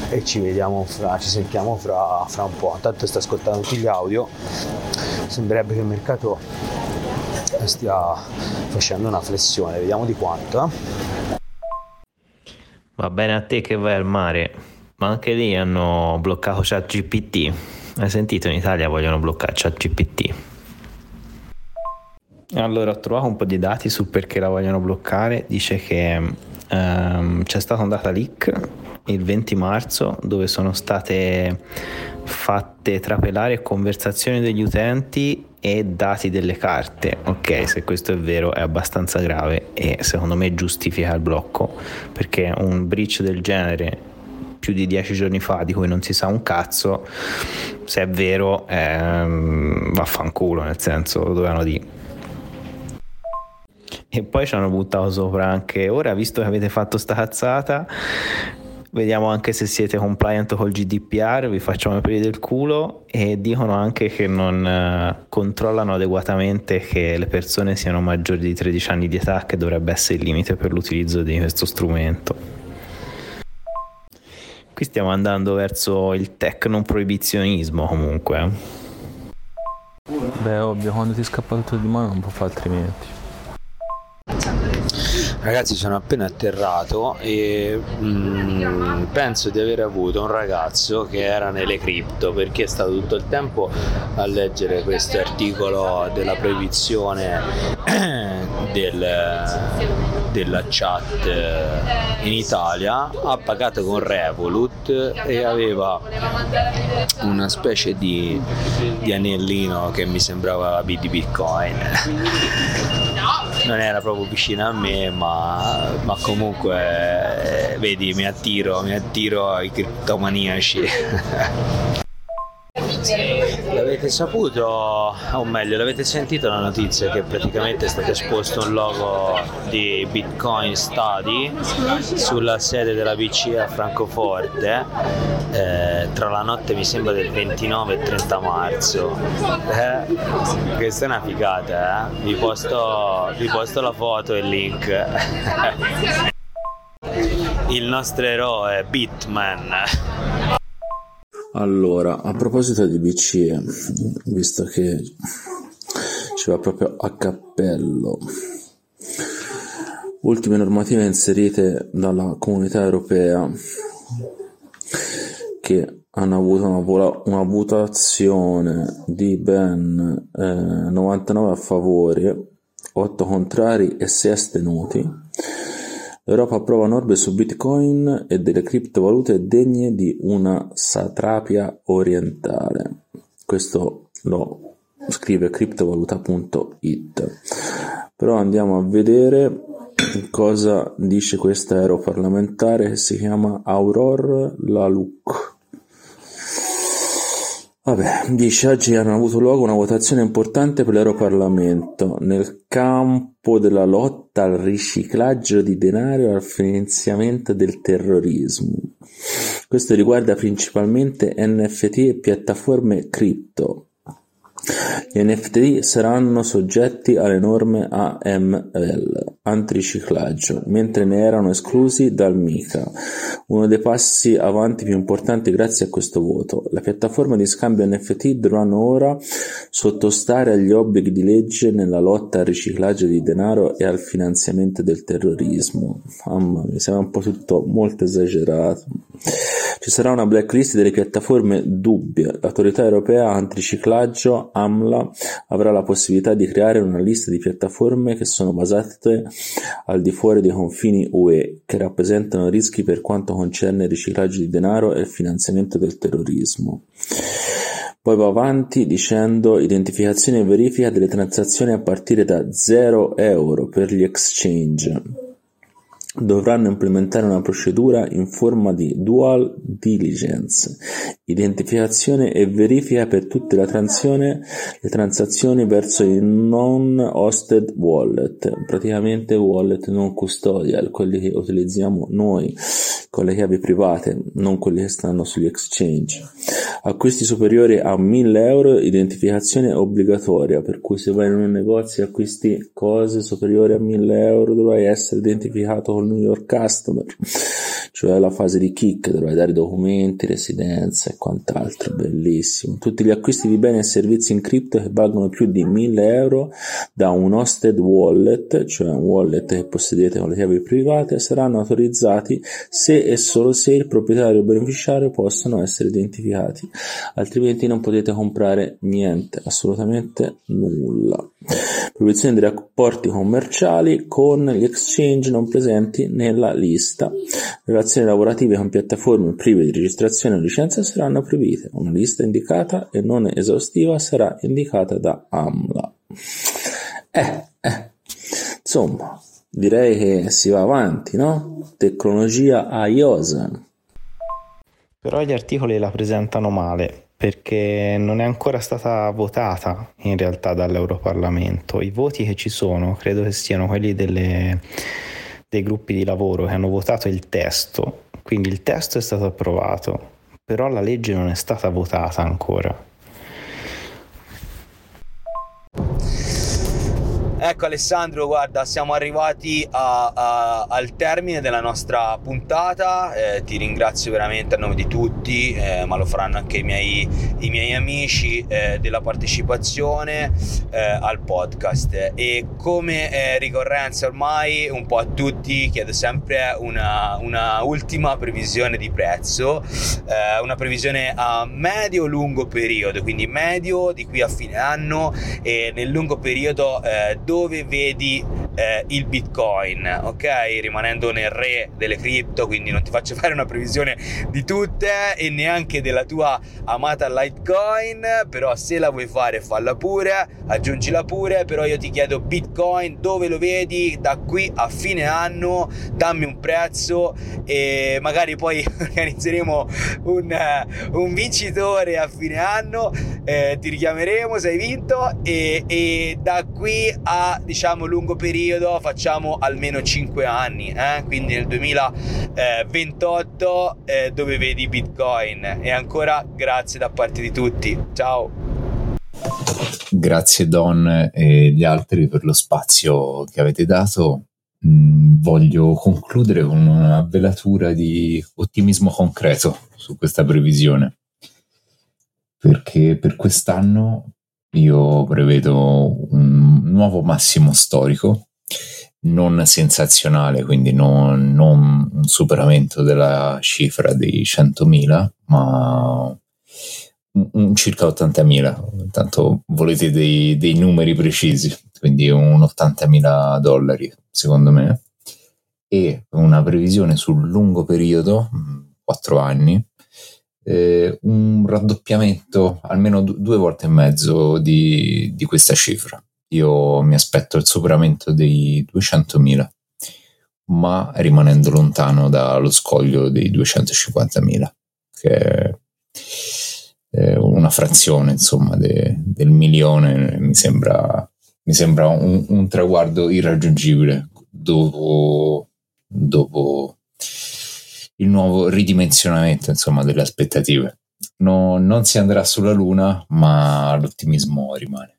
e ci vediamo fra, ci sentiamo fra, fra un po'. Intanto sto ascoltando tutti gli audio, sembrerebbe che il mercato stia facendo una flessione, vediamo di quanto. Eh. Va bene a te che vai al mare, ma anche lì hanno bloccato ChatGPT. Hai sentito in Italia vogliono bloccare ChatGPT. Allora ho trovato un po' di dati sul perché la vogliono bloccare. Dice che um, c'è stato un data leak il 20 marzo dove sono state fatte trapelare conversazioni degli utenti e dati delle carte. Ok, se questo è vero è abbastanza grave e secondo me giustifica il blocco perché un breach del genere più di dieci giorni fa di cui non si sa un cazzo, se è vero ehm, vaffanculo, nel senso dovevano dire. E poi ci hanno buttato sopra anche ora, visto che avete fatto sta cazzata, vediamo anche se siete compliant col GDPR, vi facciamo aprire del culo e dicono anche che non uh, controllano adeguatamente che le persone siano maggiori di 13 anni di età, che dovrebbe essere il limite per l'utilizzo di questo strumento. Qui stiamo andando verso il tecno proibizionismo comunque. Beh, ovvio, quando ti scappa tutto di mano non può fare altrimenti. Ragazzi, sono appena atterrato e mm, penso di aver avuto un ragazzo che era nelle cripto perché è stato tutto il tempo a leggere questo articolo della proibizione del, della chat in Italia. Ha pagato con Revolut e aveva una specie di, di anellino che mi sembrava di Bitcoin non era proprio vicina a me, ma, ma comunque eh, vedi, mi attiro, mi attiro ai criptomaniaci. L'avete saputo, o meglio, l'avete sentito la notizia che praticamente è stato esposto un logo di Bitcoin Study sulla sede della BCE a Francoforte eh, tra la notte mi sembra del 29 e 30 marzo. Eh, questa è una figata, eh? vi, posto, vi posto la foto e il link. il nostro eroe Bitman allora, a proposito di BCE, visto che ci va proprio a cappello, ultime normative inserite dalla comunità europea che hanno avuto una, una votazione di ben eh, 99 a favore, 8 contrari e 6 astenuti L'Europa approva norme su Bitcoin e delle criptovalute degne di una satrapia orientale. Questo lo scrive criptovaluta.it. Però andiamo a vedere cosa dice questa europarlamentare che si chiama Aurore Laluc. Vabbè, dice oggi hanno avuto luogo una votazione importante per l'Europarlamento nel campo della lotta al riciclaggio di denaro e al finanziamento del terrorismo. Questo riguarda principalmente NFT e piattaforme cripto. Gli NFT saranno soggetti alle norme AML antiriciclaggio, mentre ne erano esclusi dal MiCA, uno dei passi avanti più importanti grazie a questo voto. Le piattaforme di scambio NFT dovranno ora sottostare agli obblighi di legge nella lotta al riciclaggio di denaro e al finanziamento del terrorismo. Mamma mia, sembra un po' tutto molto esagerato. Ci sarà una blacklist delle piattaforme dubbie. L'autorità europea antiriciclaggio AMLA avrà la possibilità di creare una lista di piattaforme che sono basate al di fuori dei confini UE, che rappresentano rischi per quanto concerne il riciclaggio di denaro e il finanziamento del terrorismo. Poi va avanti dicendo identificazione e verifica delle transazioni a partire da 0 euro per gli exchange dovranno implementare una procedura in forma di dual diligence, identificazione e verifica per tutte le transazioni verso i non-hosted wallet, praticamente wallet non custodial, quelli che utilizziamo noi con le chiavi private, non quelli che stanno sugli exchange. Acquisti superiori a 1000 euro, identificazione obbligatoria, per cui se vai in un negozio e acquisti cose superiori a 1000 euro dovrai essere identificato con New York Customer, cioè la fase di kick, dovrai dare documenti, residenza e quant'altro, bellissimo. Tutti gli acquisti di beni e servizi in cripto che valgono più di 1000 euro da un hosted wallet, cioè un wallet che possedete con le chiavi private, saranno autorizzati se e solo se il proprietario il beneficiario possono essere identificati, altrimenti non potete comprare niente, assolutamente nulla. Proibizione dei rapporti commerciali con gli exchange non presenti nella lista. Relazioni lavorative con piattaforme prive di registrazione o licenza saranno proibite. Una lista indicata e non esaustiva sarà indicata da AMLA. Eh, eh. Insomma, direi che si va avanti, no? Tecnologia iOS. Però gli articoli la presentano male perché non è ancora stata votata in realtà dall'Europarlamento. I voti che ci sono credo che siano quelli delle, dei gruppi di lavoro che hanno votato il testo, quindi il testo è stato approvato, però la legge non è stata votata ancora. Ecco Alessandro, guarda, siamo arrivati a, a, al termine della nostra puntata, eh, ti ringrazio veramente a nome di tutti, eh, ma lo faranno anche i miei, i miei amici eh, della partecipazione eh, al podcast. E come eh, ricorrenza ormai un po' a tutti chiedo sempre una, una ultima previsione di prezzo, eh, una previsione a medio-lungo periodo, quindi medio di qui a fine anno e nel lungo periodo dove dove vedi eh, il bitcoin ok? Rimanendo nel re delle cripto quindi non ti faccio fare una previsione di tutte e neanche della tua amata litecoin però se la vuoi fare falla pure aggiungila pure però io ti chiedo bitcoin dove lo vedi? Da qui a fine anno dammi un prezzo e magari poi organizzeremo un, un vincitore a fine anno eh, ti richiameremo se hai vinto e, e da qui a diciamo lungo periodo facciamo almeno 5 anni, eh? quindi nel 2028 eh, dove vedi Bitcoin. E ancora grazie da parte di tutti. Ciao. Grazie Don e gli altri per lo spazio che avete dato. Mm, voglio concludere con una velatura di ottimismo concreto su questa previsione perché per quest'anno io prevedo un nuovo massimo storico, non sensazionale, quindi non, non un superamento della cifra dei 100.000, ma un, un circa 80.000. Tanto volete dei, dei numeri precisi, quindi un 80.000 dollari, secondo me. E una previsione sul lungo periodo, 4 anni, eh, un raddoppiamento almeno due volte e mezzo di, di, questa cifra. Io mi aspetto il superamento dei 200.000, ma rimanendo lontano dallo scoglio dei 250.000, che è una frazione insomma de, del milione, mi sembra, mi sembra un, un traguardo irraggiungibile dopo, dopo il nuovo ridimensionamento insomma, delle aspettative. No, non si andrà sulla Luna, ma l'ottimismo rimane.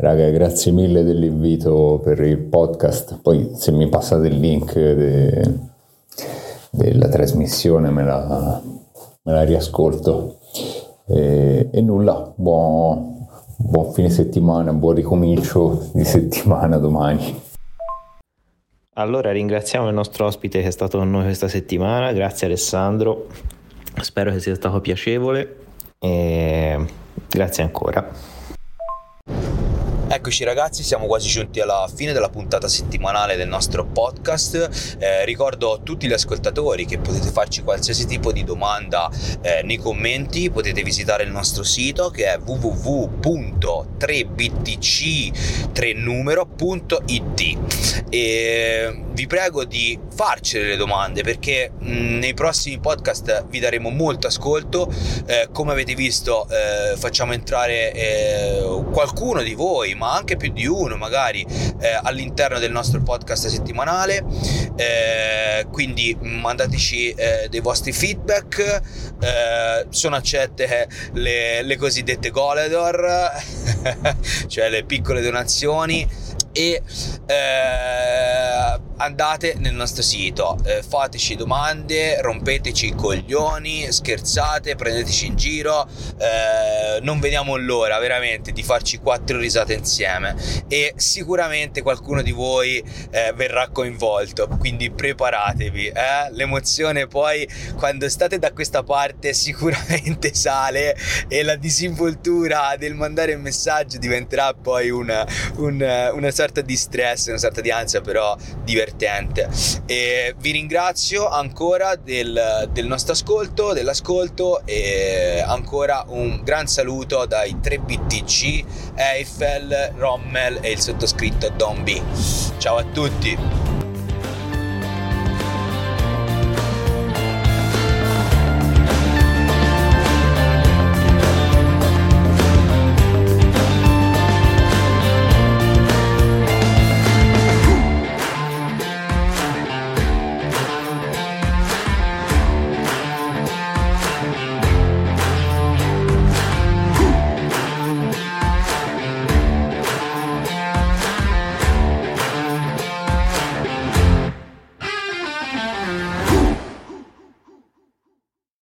Raga, grazie mille dell'invito per il podcast. Poi se mi passate il link de, della trasmissione me la, me la riascolto. E, e nulla, buon, buon fine settimana, buon ricomincio di settimana domani. Allora ringraziamo il nostro ospite che è stato con noi questa settimana, grazie Alessandro, spero che sia stato piacevole e grazie ancora. Eccoci ragazzi, siamo quasi giunti alla fine della puntata settimanale del nostro podcast. Eh, ricordo a tutti gli ascoltatori che potete farci qualsiasi tipo di domanda eh, nei commenti, potete visitare il nostro sito che è www.3btc3numero.it e vi prego di farci delle domande perché mh, nei prossimi podcast vi daremo molto ascolto. Eh, come avete visto eh, facciamo entrare eh, qualcuno di voi ma anche più di uno magari eh, all'interno del nostro podcast settimanale. Eh, quindi mandateci eh, dei vostri feedback. Eh, sono accette le, le cosiddette goledor cioè le piccole donazioni e eh, andate nel nostro sito, eh, fateci domande, rompeteci i coglioni, scherzate, prendeteci in giro, eh, non vediamo l'ora veramente di farci quattro risate insieme. E sicuramente qualcuno di voi eh, verrà coinvolto, quindi preparatevi, eh. l'emozione poi quando state da questa parte sicuramente sale e la disinvoltura del mandare un messaggio diventerà poi una, una, una sorta di stress, una sorta di ansia però divertente. E vi ringrazio ancora del, del nostro ascolto, dell'ascolto e ancora un gran saluto dai 3BTC, Eiffel, Rommel e il sottoscritto Don B. Ciao a tutti!